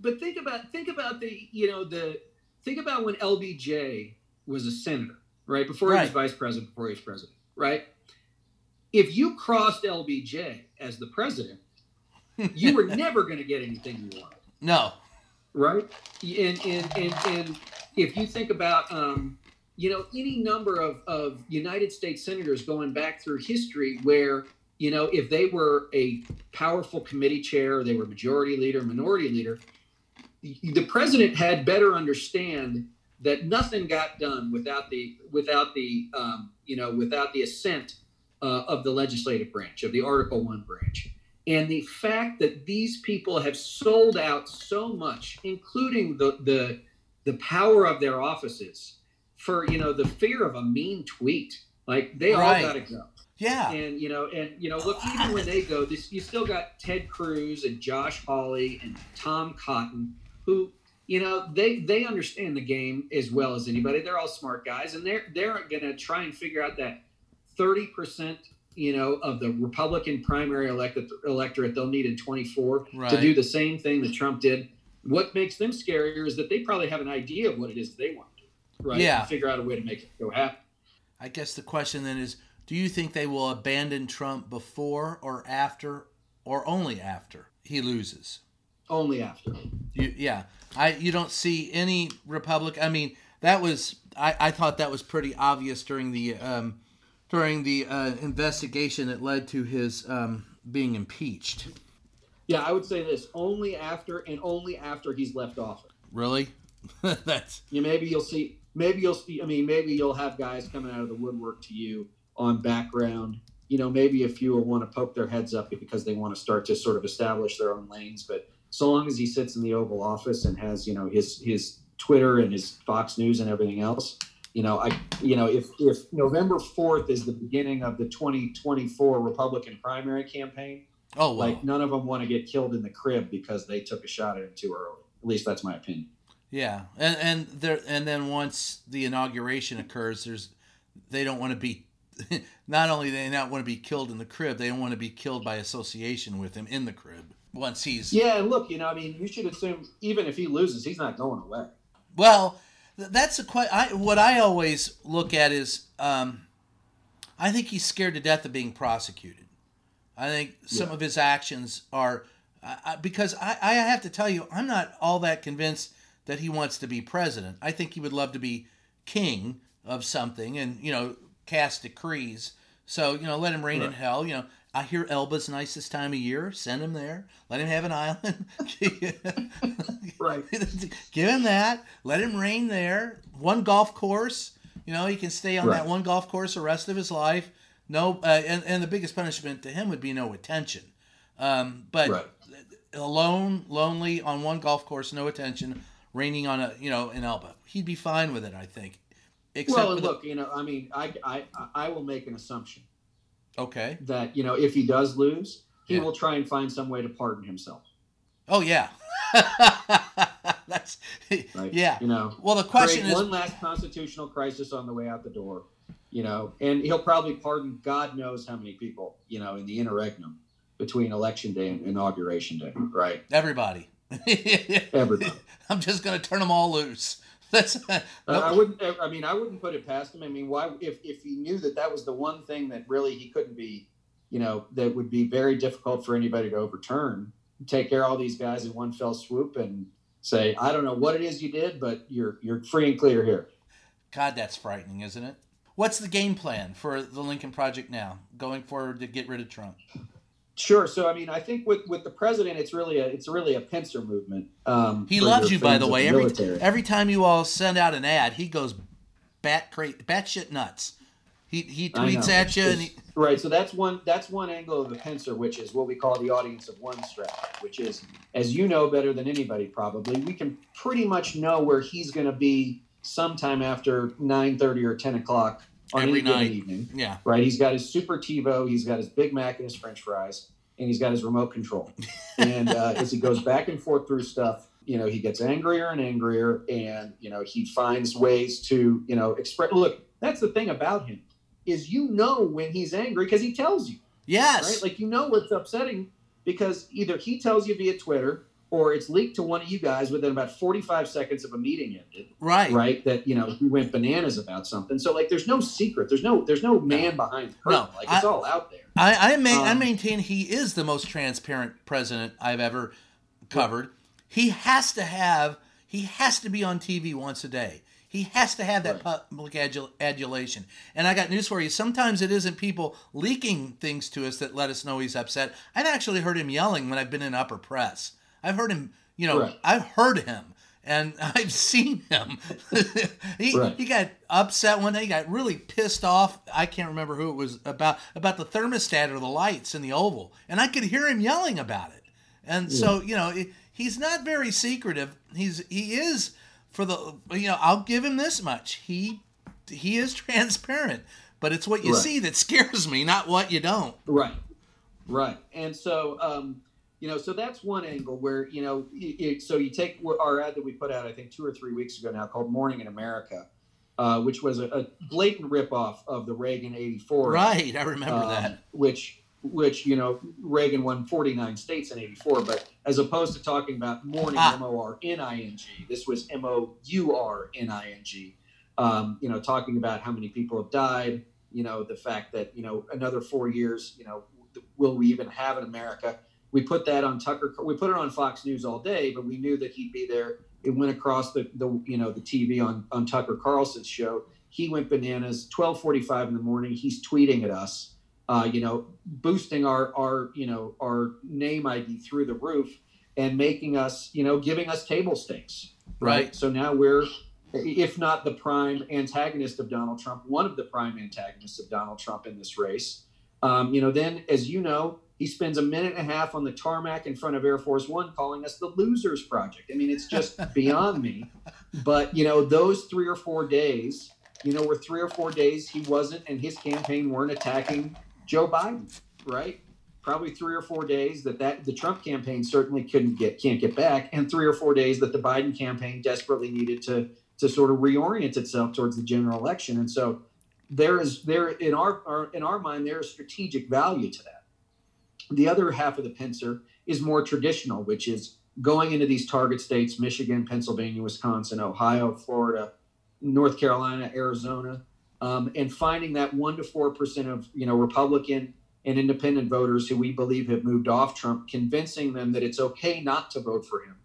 but think about think about the you know the think about when LBJ was a senator, right? Before he was vice president, before he was president, right? If you crossed LBJ as the president, you were never going to get anything you wanted. no, right? And and and, and if you think about um, you know, any number of, of United States senators going back through history where, you know, if they were a powerful committee chair, they were majority leader, minority leader, the president had better understand that nothing got done without the without the um, you know without the assent uh, of the legislative branch of the Article One branch, and the fact that these people have sold out so much, including the the the power of their offices, for you know the fear of a mean tweet, like they Right. all got to go. Yeah. And you know, and you know, look, even when they go, this you still got Ted Cruz and Josh Hawley and Tom Cotton, who you know they they understand the game as well as anybody. They're all smart guys, and they're they're going to try and figure out that thirty percent, you know, of the Republican primary elected electorate they'll need in twenty four to do the same thing that Trump did. What makes them scarier is that they probably have an idea of what it is they want right? Yeah. And figure out a way to make it go happen. I guess the question then is do you think they will abandon Trump before or after or only after he loses? Only after. You, yeah, I you don't see any Republic. I mean, that was I, I thought that was pretty obvious during the um, during the uh, investigation that led to his um, being impeached. Yeah, I would say this only after and only after he's left office. Really, that's You maybe you'll see maybe you'll see I mean maybe you'll have guys coming out of the woodwork to you on background. You know, maybe a few will want to poke their heads up because they want to start to sort of establish their own lanes. But so long as he sits in the Oval Office and has, you know, his his Twitter and his Fox News and everything else, you know, I you know, if if November fourth is the beginning of the twenty twenty four Republican primary campaign, oh well. like none of them want to get killed in the crib because they took a shot at him too early. At least that's my opinion. Yeah, and and there and then once the inauguration occurs, there's they don't want to be. Not only they not want to be killed in the crib, they don't want to be killed by association with him in the crib. Once he's Yeah, and look, you know, I mean, you should assume even if he loses, he's not going away. well, that's a quite. I what I always look at is, um, I think he's scared to death of being prosecuted. I think some Yeah. of his actions are I, because I, I have to tell you, I'm not all that convinced that he wants to be president. I think he would love to be king of something and you know cast decrees. So you know, let him reign in hell. You know, I hear Elba's nice this time of year. Send him there. Let him have an island. Right. Give him that. Let him reign there. One golf course. You know, he can stay on Right. that one golf course the rest of his life. No, uh, and and the biggest punishment to him would be no attention. Um, but Right. alone, lonely on one golf course, no attention, reigning on a you know an Elba. He'd be fine with it, I think. Except well, and the- look, you know, I mean, I, I, I will make an assumption okay. that you know if he does lose, he Yeah. will try and find some way to pardon himself. Oh yeah. That's Right? yeah. You know, Well, the question is, one last constitutional crisis on the way out the door. You know, and he'll probably pardon God knows how many people. You know, in the interregnum between election day and inauguration day. Right. everybody. Everybody. I'm just gonna turn them all loose. That's Uh, I wouldn't. I mean, I wouldn't put it past him. I mean, why? If if he knew that that was the one thing that really he couldn't be, you know, that would be very difficult for anybody to overturn. Take care of all these guys in one fell swoop and say, I don't know what it is you did, but you're you're free and clear here. God, that's frightening, isn't it? What's the game plan for the Lincoln Project now, going forward to get rid of Trump? Sure. So I mean, I think with with the president, it's really a it's really a pincer movement. Um, He loves you, by the way. Every military. every time you all send out an ad, he goes bat cra batshit nuts. He he tweets at you, and he, right. So that's one that's one angle of the pincer, which is what we call the audience of one strategy, which is, as you know better than anybody, probably we can pretty much know where he's going to be sometime after nine thirty or ten o'clock on Every any given night. evening. yeah, Right. He's got his super TiVo, he's got his Big Mac and his French fries, and he's got his remote control. And uh, as he goes back and forth through stuff, you know, he gets angrier and angrier, and you know, he finds ways to, you know, express. Look, that's the thing about him is you know when he's angry because he tells you, yes, right? Like you know what's upsetting because either he tells you via Twitter or it's leaked to one of you guys within about 45 seconds of a meeting ended right, right that you know he went bananas about something so like there's no secret there's no there's no man behind the curtain No, like it's I- all out there I I, ma- I Um, maintain he is the most transparent president I've ever covered. He has to have he has to be on TV once a day. he has to have that public adul- adulation. And I got news for you. Sometimes it isn't people leaking things to us that let us know he's upset. I've actually heard him yelling when I've been in upper press. I've heard him, you know, Right. I've heard him and I've seen him. he, Right. he got upset one day. He got really pissed off. I can't remember who it was about about the thermostat or the lights in the oval, and I could hear him yelling about it. And so you know, he- he's not very secretive. He's he is for the you know I'll give him this much. He he is transparent, but it's what you Right. see that scares me, not what you don't. Right, right. And so, um, you know, so that's one angle where you know, it, so you take our ad that we put out, I think two or three weeks ago now, called "Mourning in America," uh, which was a, a blatant ripoff of the Reagan '84, Right, I remember um, that. which which you know Reagan won 49 states in 84 but as opposed to talking about morning Ah. m-o-r-n-i-n-g this was m-o-u-r-n-i-n-g um, you know talking about how many people have died you know the fact that you know another four years you know will we even have in america we put that on tucker we put it on fox news all day but we knew that he'd be there. It went across the, the you know the tv on, on tucker carlson's show. He went bananas. 12.45 in the morning he's tweeting at us uh, you know boosting our our you know our name id through the roof and making us you know giving us table stakes. Right. so now we're if not the prime antagonist of donald trump one of the prime antagonists of donald trump in this race um, you know then as you know he spends a minute and a half on the tarmac in front of air force one calling us the losers project. I mean it's just beyond me. But you know those three or four days you know were three or four days he wasn't and his campaign weren't attacking joe biden right? Probably three or four days that, that the trump campaign certainly couldn't get can't get back and three or four days that the biden campaign desperately needed to to sort of reorient itself towards the general election. And so there is there in our, our in our mind there is strategic value to that the other half of the pincer is more traditional which is going into these target states michigan pennsylvania wisconsin ohio florida north carolina arizona um, and finding that one to four percent of you know republican and independent voters who we believe have moved off trump convincing them that it's okay not to vote for him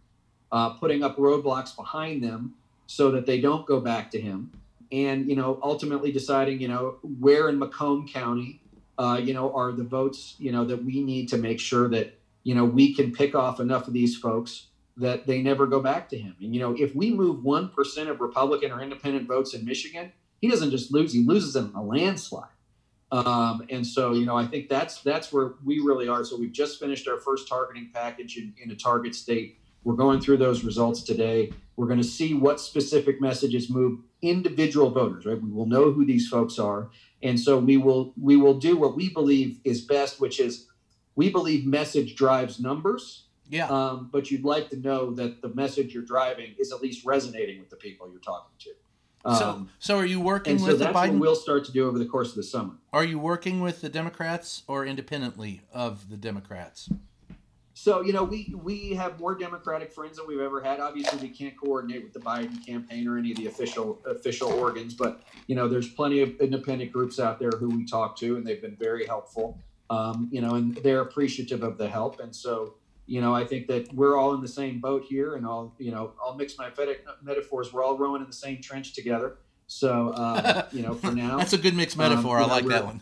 uh, putting up roadblocks behind them so that they don't go back to him and you know ultimately deciding you know where in macomb county uh, you know are the votes you know that we need to make sure that you know we can pick off enough of these folks that they never go back to him. And you know if we move 1% of republican or independent votes in michigan he doesn't just lose he loses in a landslide. Um, and so you know i think that's that's where we really are. So we've just finished our first targeting package in, in a target state we're going through those results today we're going to see what specific messages move individual voters right we will know who these folks are and so we will we will do what we believe is best which is we believe message drives numbers Yeah. um, but you'd like to know that the message you're driving is at least resonating with the people you're talking to um, so so are you working and so with the that's what Biden? we'll start to do over the course of the summer Are you working with the Democrats or independently of the Democrats? So you know, we we have more Democratic friends than we've ever had. Obviously, we can't coordinate with the Biden campaign or any of the official official organs, but you know, there's plenty of independent groups out there who we talk to, and they've been very helpful. Um, you know, and they're appreciative of the help, and so you know, I think that we're all in the same boat here, and I'll you know, I'll mix my metaphors. We're all rowing in the same trench together. So uh, you know, for now, That's a good mixed Um, metaphor. you I know, like that one.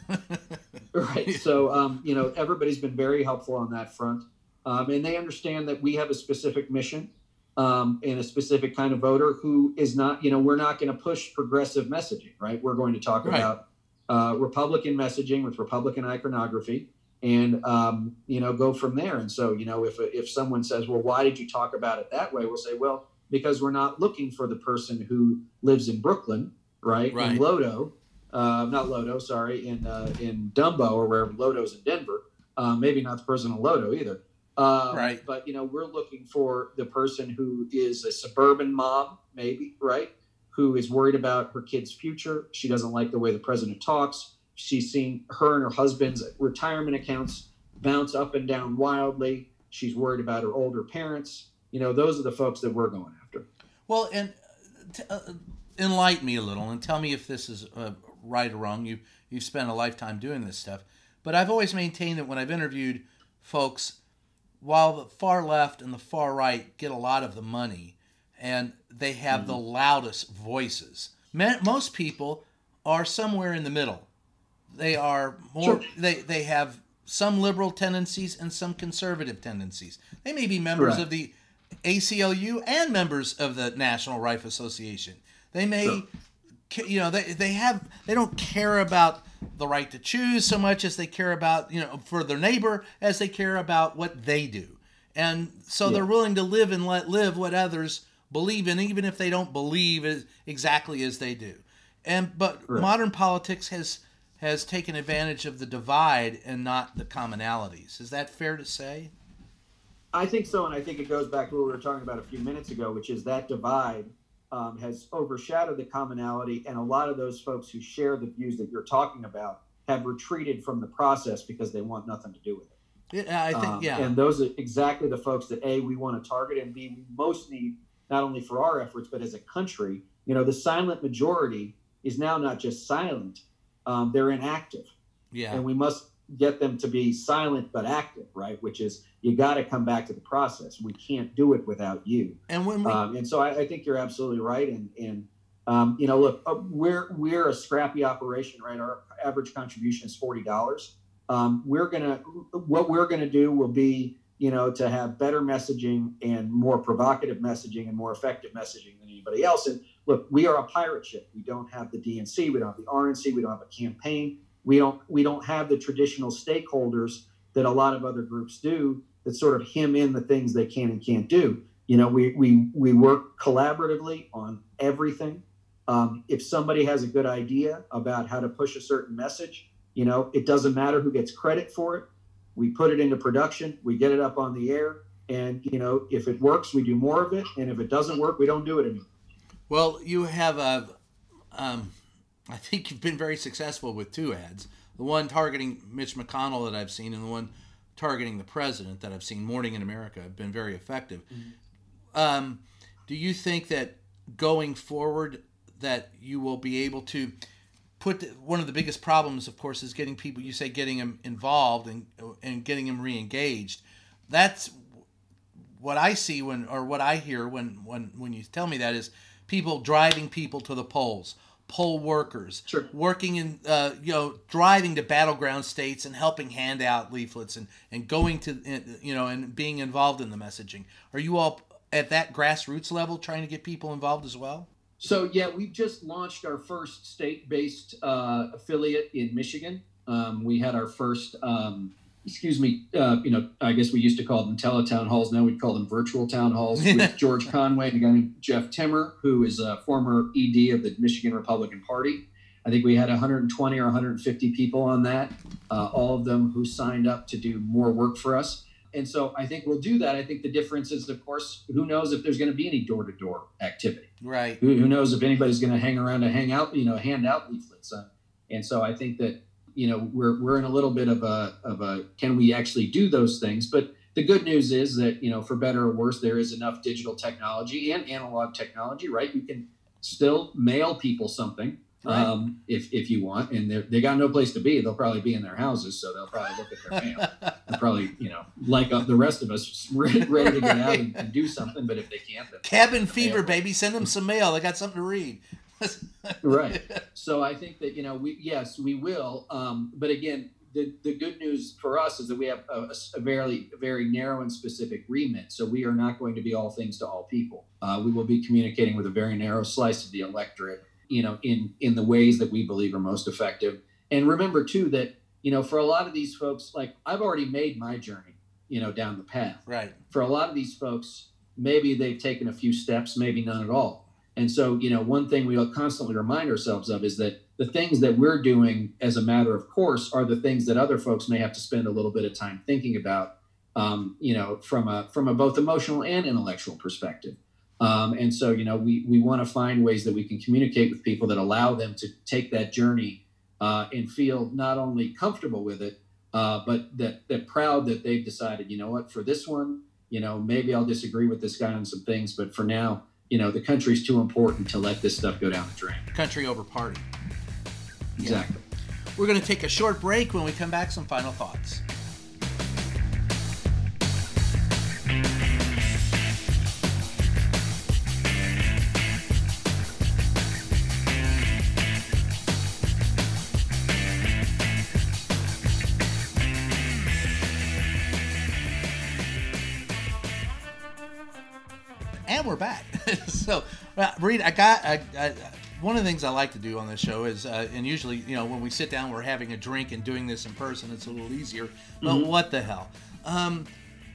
right so um, you know everybody's been very helpful on that front um, and they understand that we have a specific mission um, and a specific kind of voter who is not you know we're not going to push progressive messaging right we're going to talk Right. about uh, republican messaging with republican iconography and um, you know go from there and so you know if, if someone says well why did you talk about it that way we'll say well because we're not looking for the person who lives in brooklyn right, Right. in lodo uh, not Lodo, sorry, in uh, in Dumbo or wherever Lodo's in Denver. Uh, maybe not the person in Lodo either. Uh, Right. But you know, we're looking for the person who is a suburban mom, maybe right, who is worried about her kid's future. She doesn't like the way the president talks. She's seen her and her husband's retirement accounts bounce up and down wildly. She's worried about her older parents. You know, those are the folks that we're going after. Well, and uh, t- uh, enlighten me a little and tell me if this is uh, right or wrong. You you've spent a lifetime doing this stuff, but I've always maintained that when I've interviewed folks, while the far left and the far right get a lot of the money, and they have the mm-hmm. loudest voices. Most people are somewhere in the middle. They are more. Sure. They they have some liberal tendencies and some conservative tendencies. They may be members Right. of the ACLU and members of the National Rifle Association. They may, Sure. you know, they, they have they don't care about the right to choose so much as they care about you know for their neighbor as they care about what they do, and so they're willing to live and let live what others believe in, even if they don't believe as, exactly as they do. And but Right. modern politics has has taken advantage of the divide and not the commonalities. Is that fair to say? I think so, and I think it goes back to what we were talking about a few minutes ago, which is that divide um, has overshadowed the commonality, and a lot of those folks who share the views that you're talking about have retreated from the process because they want nothing to do with it. Yeah, I think Um, yeah. And those are exactly the folks that A, we want to target, and B, we most need, not only for our efforts, but as a country. You know, the silent majority is now not just silent, um, they're inactive. yeah. And we must get them to be silent but active, right? Which is, you got to come back to the process. We can't do it without you. And when we Um, and so I, I think you're absolutely right. And, and um, you know, look, uh, we're we're a scrappy operation, right? Our average contribution is forty dollars. Um, we're gonna what we're gonna do will be, you know, to have better messaging and more provocative messaging and more effective messaging than anybody else. And look, we are a pirate ship. We don't have the DNC, we don't have the RNC, we don't have a campaign. We don't we don't have the traditional stakeholders that a lot of other groups do that sort of hem in the things they can and can't do. You know we we we work collaboratively on everything. Um, if somebody has a good idea about how to push a certain message you know it doesn't matter who gets credit for it. We put it into production we get it up on the air and you know if it works we do more of it and if it doesn't work we don't do it anymore. Well, you have a. Um, I think you've been very successful with two ads. The one targeting Mitch McConnell that I've seen, and the one targeting the president that I've seen. Mourning in America have been very effective. Um, do you think that going forward, that you will be able to put the, one of the biggest problems, of course, is getting people. You say getting them involved and and getting them re-engaged. That's what I see when, or what I hear when, when, when you tell me that is people driving people to the polls, poll workers, Sure. working in, uh, you know, driving to battleground states and helping hand out leaflets and, and going to, uh, you know, and being involved in the messaging. Are you all at that grassroots level trying to get people involved as well? So yeah, we've just launched our first state-based uh, affiliate in Michigan. Um, we had our first, um, excuse me, uh, you know, I guess we used to call them teletown halls. Now we call them virtual town halls with George Conway and a guy named Jeff Timmer, who is a former ED of the Michigan Republican Party. I think we had 120 or 150 people on that, uh, all of them who signed up to do more work for us. And so I think we'll do that. I think the difference is, of course, who knows if there's going to be any door-to-door activity Right. who, who knows if anybody's going to hang around to hang out, you know, hand out leaflets. Uh, and so I think that, you know, we're, we're in a little bit of a, of a, can we actually do those things? But the good news is that, you know, for better or worse, there is enough digital technology and analog technology, right? You can still mail people something Right. um, if, if you want, and they they got no place to be. They'll probably be in their houses. So they'll probably look at their mail and probably, you know, like uh, the rest of us, ready, ready to get out and, and do something. But if they can't, then Cabin fever, mail. baby. Send them some mail. They got something to read. Right. So i think that you know we yes we will um, but again the, the good news for us is that we have a, a very very narrow and specific remit. So we are not going to be all things to all people. Uh, we will be communicating with a very narrow slice of the electorate you know in in the ways that we believe are most effective. And remember too that you know for a lot of these folks like i've already made my journey you know down the path. Right. for a lot of these folks, maybe they've taken a few steps, maybe none at all. And so, you know, one thing we'll constantly remind ourselves of is that the things that we're doing as a matter of course are the things that other folks may have to spend a little bit of time thinking about, um, you know, from a from a both emotional and intellectual perspective. Um, and so, you know, we we want to find ways that we can communicate with people that allow them to take that journey uh, and feel not only comfortable with it, uh, but that that proud that they've decided, you know what, for this one, you know, maybe I'll disagree with this guy on some things, but for now, you know, the country's too important to let this stuff go down the drain. Country over party. Exactly. We're going to take a short break. When we come back, some final thoughts. I got I, I, one of the things I like to do on this show is, uh, and usually, you know, when we sit down, we're having a drink and doing this in person. It's a little easier. But Mm-hmm. what the hell? Um,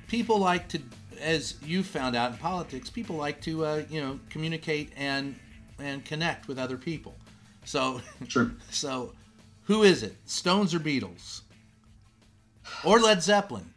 people like to, as you found out in politics, people like to, uh, you know, communicate and and connect with other people. So, Sure. so, who is it? Stones or Beatles? Or Led Zeppelin?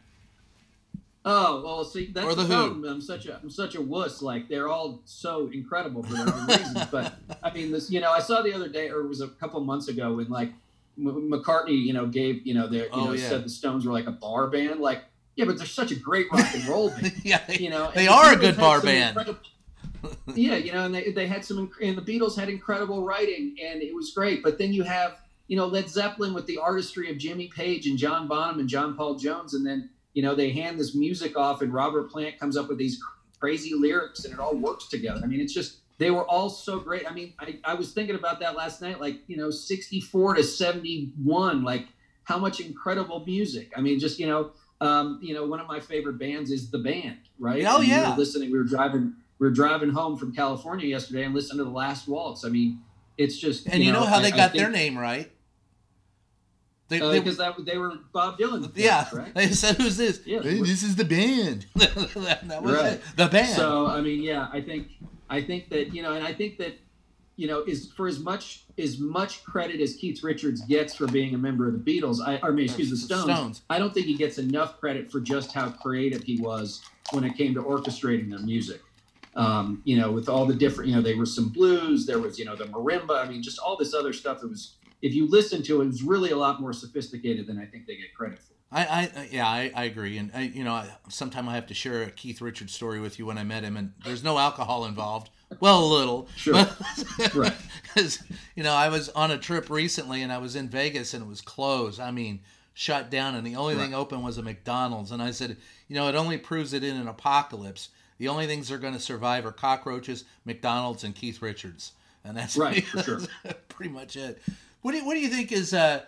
Oh well, see that's Or the, The Who. problem. I'm such a I'm such a wuss. Like they're all so incredible for their own reasons. But I mean, this you know I saw the other day, or it was a couple months ago when like M- McCartney, you know, gave you know the you Oh, know yeah. said the Stones were like a bar band. Like yeah, but they're such a great rock and roll band. yeah, they, You know, they are a good bar band. yeah, you know, and they, they had some, and the Beatles had incredible writing, and it was great. But then you have, you know, Led Zeppelin with the artistry of Jimmy Page and John Bonham and John Paul Jones, and then you know they hand this music off, and Robert Plant comes up with these crazy lyrics, and it all works together. I mean, it's just they were all so great. I mean, I, I was thinking about that last night, like you know, sixty four to seventy one, like how much incredible music. I mean, just you know, um, you know, one of my favorite bands is the band, right? Oh, And we were yeah. listening. We were driving. We were driving home from California yesterday and listened to the Last Waltz. I mean, it's just And you know, how I- they got think- their name right? They, uh, they- because that they were Bob Dylan. yeah, correct? they said, "Who's this?" Yeah. Hey, this is the band. that, that was Right. it. The band. So I mean, yeah, I think I think that you know, and I think that you know, is for as much as much credit as Keith Richards gets for being a member of the Beatles, I or I mean, excuse the Stones, Stones. I don't think he gets enough credit for just how creative he was when it came to orchestrating their music. Um, you know, with all the different, you know, there was some blues, there was, you know, the marimba. I mean, just all this other stuff that was, if you listen to it, it was really a lot more sophisticated than I think they get credit for. I, I, uh, yeah, I, I agree, and I, you know, I, sometime I have to share a Keith Richards story with you when I met him, and there's no alcohol involved. Well, a little, Sure. but- Right. Because you know, I was on a trip recently, and I was in Vegas, and it was closed. I mean, shut down, and the only thing open was a McDonald's. And I said, you know, it only proves that in an apocalypse, the only things that are going to survive are cockroaches, McDonald's, and Keith Richards, and that's Right, for sure. pretty much it. What do you, what do you think is uh,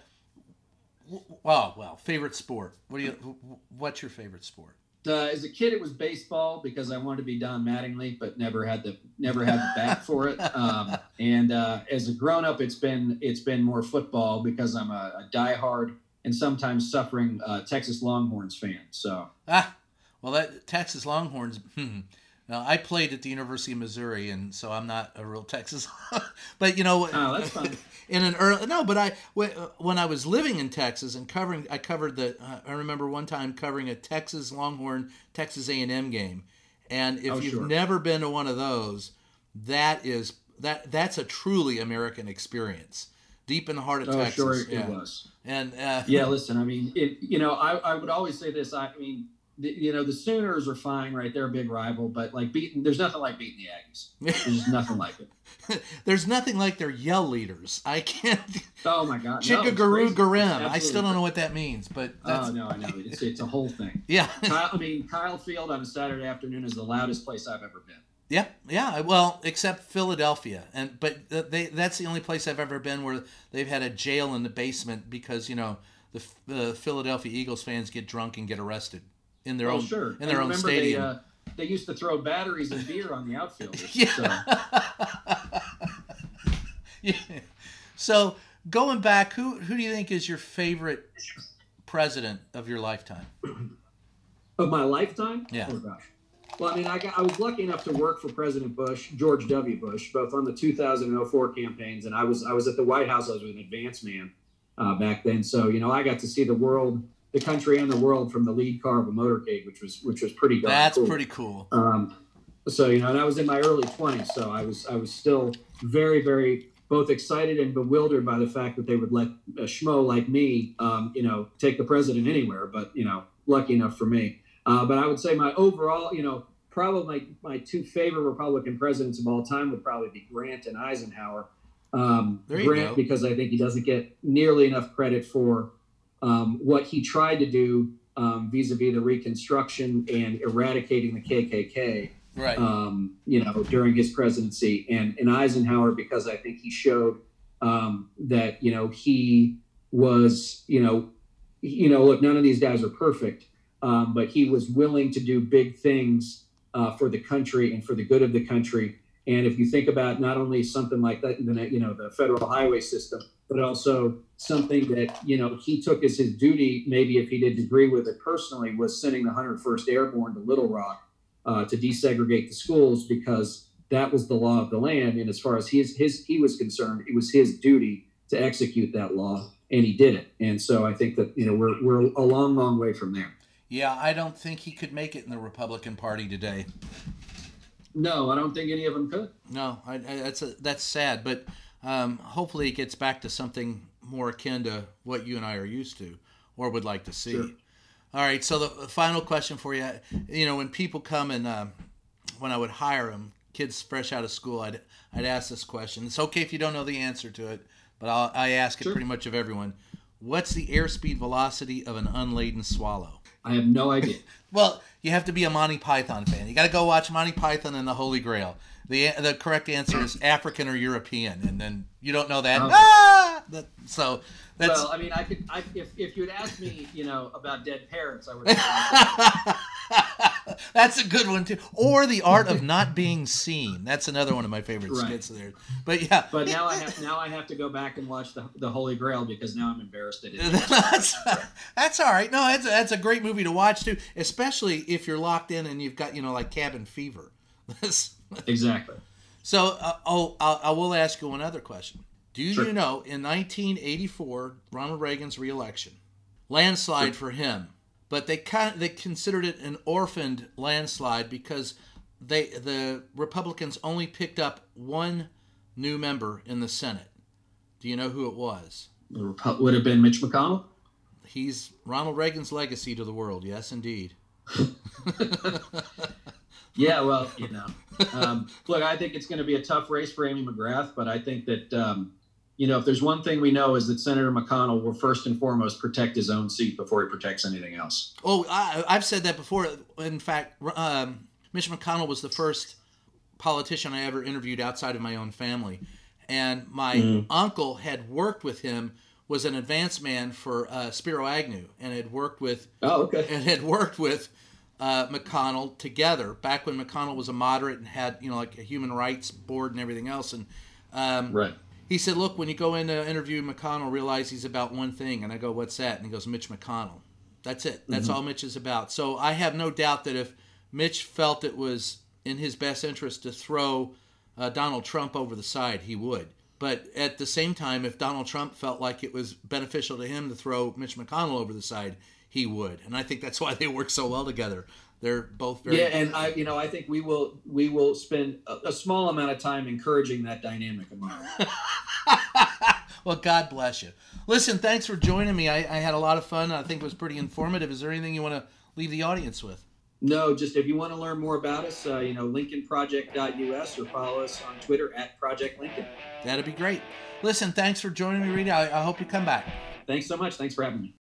w- oh well, favorite sport? What do you what's your favorite sport? Uh, as a kid, it was baseball because I wanted to be Don Mattingly, but never had the never had the bat for it. Um, and uh, as a grown up, it's been it's been more football because I'm a, a diehard and sometimes suffering uh, Texas Longhorns fan. So Ah, well, that Texas Longhorns. Hmm. Now, I played at the University of Missouri, and so I'm not a real Texas. but you know, Oh, in an early no, but I when when I was living in Texas and covering, I covered the. Uh, I remember one time covering a Texas Longhorn Texas A and M game, and if Oh, you've sure. never been to one of those, that is that that's a truly American experience, deep in the heart of oh, Texas. sure, it yeah. was. And uh, Yeah, listen, I mean, it, you know, I, I would always say this. I mean, you know, the Sooners are fine, right? They're a big rival, but like beating, there's nothing like beating the Aggies. There's nothing like it. There's nothing like their yell leaders. I can't. Oh my God, no, Chickagaroo crazy. Garim. I still don't know what that means, but oh, that's, Oh no, I know it's it's a whole thing. yeah, Kyle, I mean, Kyle Field on a Saturday afternoon is the loudest place I've ever been. yeah, yeah. Well, except Philadelphia, and but they that's the only place I've ever been where they've had a jail in the basement because you know the, the Philadelphia Eagles fans get drunk and get arrested in their oh, own sure. in their own stadium. They, uh, they used to throw batteries and beer on the outfielders. Yeah. So, yeah. So going back, who who do you think is your favorite president of your lifetime? of my lifetime. Yeah. Oh gosh. Well, I mean, I got I was lucky enough to work for President Bush, George W. Bush, both on the 2004 campaigns, and I was I was at the White House. I was an advance man uh, back then, so you know I got to see the world, the country, and the world from the lead car of a motorcade, which was which was pretty. That's cool. pretty cool. Um, so you know, and I was in my early 20s, so I was I was still very very both excited and bewildered by the fact that they would let a schmo like me, um, you know, take the president anywhere. But you know, lucky enough for me. Uh, but I would say my overall, you know, probably my, my two favorite Republican presidents of all time would probably be Grant and Eisenhower. Um, Grant go. because I think he doesn't get nearly enough credit for um, what he tried to do um, vis-a-vis the Reconstruction and eradicating the KKK Right. um, you know, during his presidency, and and Eisenhower because I think he showed um, that you know he was you know you know look none of these guys are perfect, um, but he was willing to do big things uh, for the country and for the good of the country. And if you think about not only something like that, you know, the federal highway system, but also something that you know he took as his duty, maybe if he didn't agree with it personally, was sending the 101st Airborne to Little Rock uh, to desegregate the schools because that was the law of the land. And as far as his his he was concerned, it was his duty to execute that law, and he did it. And so I think that you know we're we're a long, long way from there. Yeah, I don't think he could make it in the Republican Party today. No, I don't think any of them could. No, I, I, that's a, that's sad, but um, hopefully it gets back to something more akin to what you and I are used to or would like to see. Sure. All right, so the final question for you, you know, when people come and um, when I would hire them, kids fresh out of school, I'd I'd ask this question. It's okay if you don't know the answer to it, but I'll, I ask it sure. pretty much of everyone. What's the airspeed velocity of an unladen swallow? I have no idea. well, you have to be a Monty Python fan. You got to go watch Monty Python and the Holy Grail. The the correct answer is African or European, and then you don't know that. Okay. Ah! that so that's. Well, I mean, I could. I, if if you'd asked me, you know, about dead parrots, I would. That's a good one too. Or the art of not being seen. That's another one of my favorite right. skits there. But yeah. But now I have now I have to go back and watch the, the Holy Grail because now I'm embarrassed at it. that's, that's all right. No, that's a, that's a great movie to watch too, especially if you're locked in and you've got you know like cabin fever. Exactly. So uh, oh, I'll, I will ask you another question. Do sure. you know in 1984 Ronald Reagan's reelection, landslide sure. for him but they kind they considered it an orphaned landslide because they the Republicans only picked up one new member in the Senate. Do you know who it was? Would have been Mitch McConnell. He's Ronald Reagan's legacy to the world. Yes, indeed. yeah, well, you know, um, look, I think it's going to be a tough race for Amy McGrath, but I think that um, you know, if there's one thing we know is that Senator McConnell will first and foremost protect his own seat before he protects anything else. Oh, I, have said that before. In fact, um, Mitch McConnell was the first politician I ever interviewed outside of my own family, and my mm. uncle had worked with him. Was an advance man for uh, Spiro Agnew, and had worked with. Oh, okay. And had worked with uh, McConnell together back when McConnell was a moderate and had you know like a human rights board and everything else, and um, right he said, "Look, when you go in to interview McConnell, realize he's about one thing." And I go, "What's that?" And he goes, "Mitch McConnell." That's it. That's mm-hmm. all Mitch is about. So I have no doubt that if Mitch felt it was in his best interest to throw uh, Donald Trump over the side, he would. But at the same time, if Donald Trump felt like it was beneficial to him to throw Mitch McConnell over the side, he would. And I think that's why they work so well together. They're both very yeah, and I, you know, I think we will we will spend a, a small amount of time encouraging that dynamic among. well, God bless you. Listen, thanks for joining me. I, I had a lot of fun. I think it was pretty informative. Is there anything you want to leave the audience with? No, just if you want to learn more about us, uh, you know, LincolnProject.us or follow us on Twitter at Project Lincoln. That'd be great. Listen, thanks for joining me, Reed. I, I hope you come back. Thanks so much. Thanks for having me.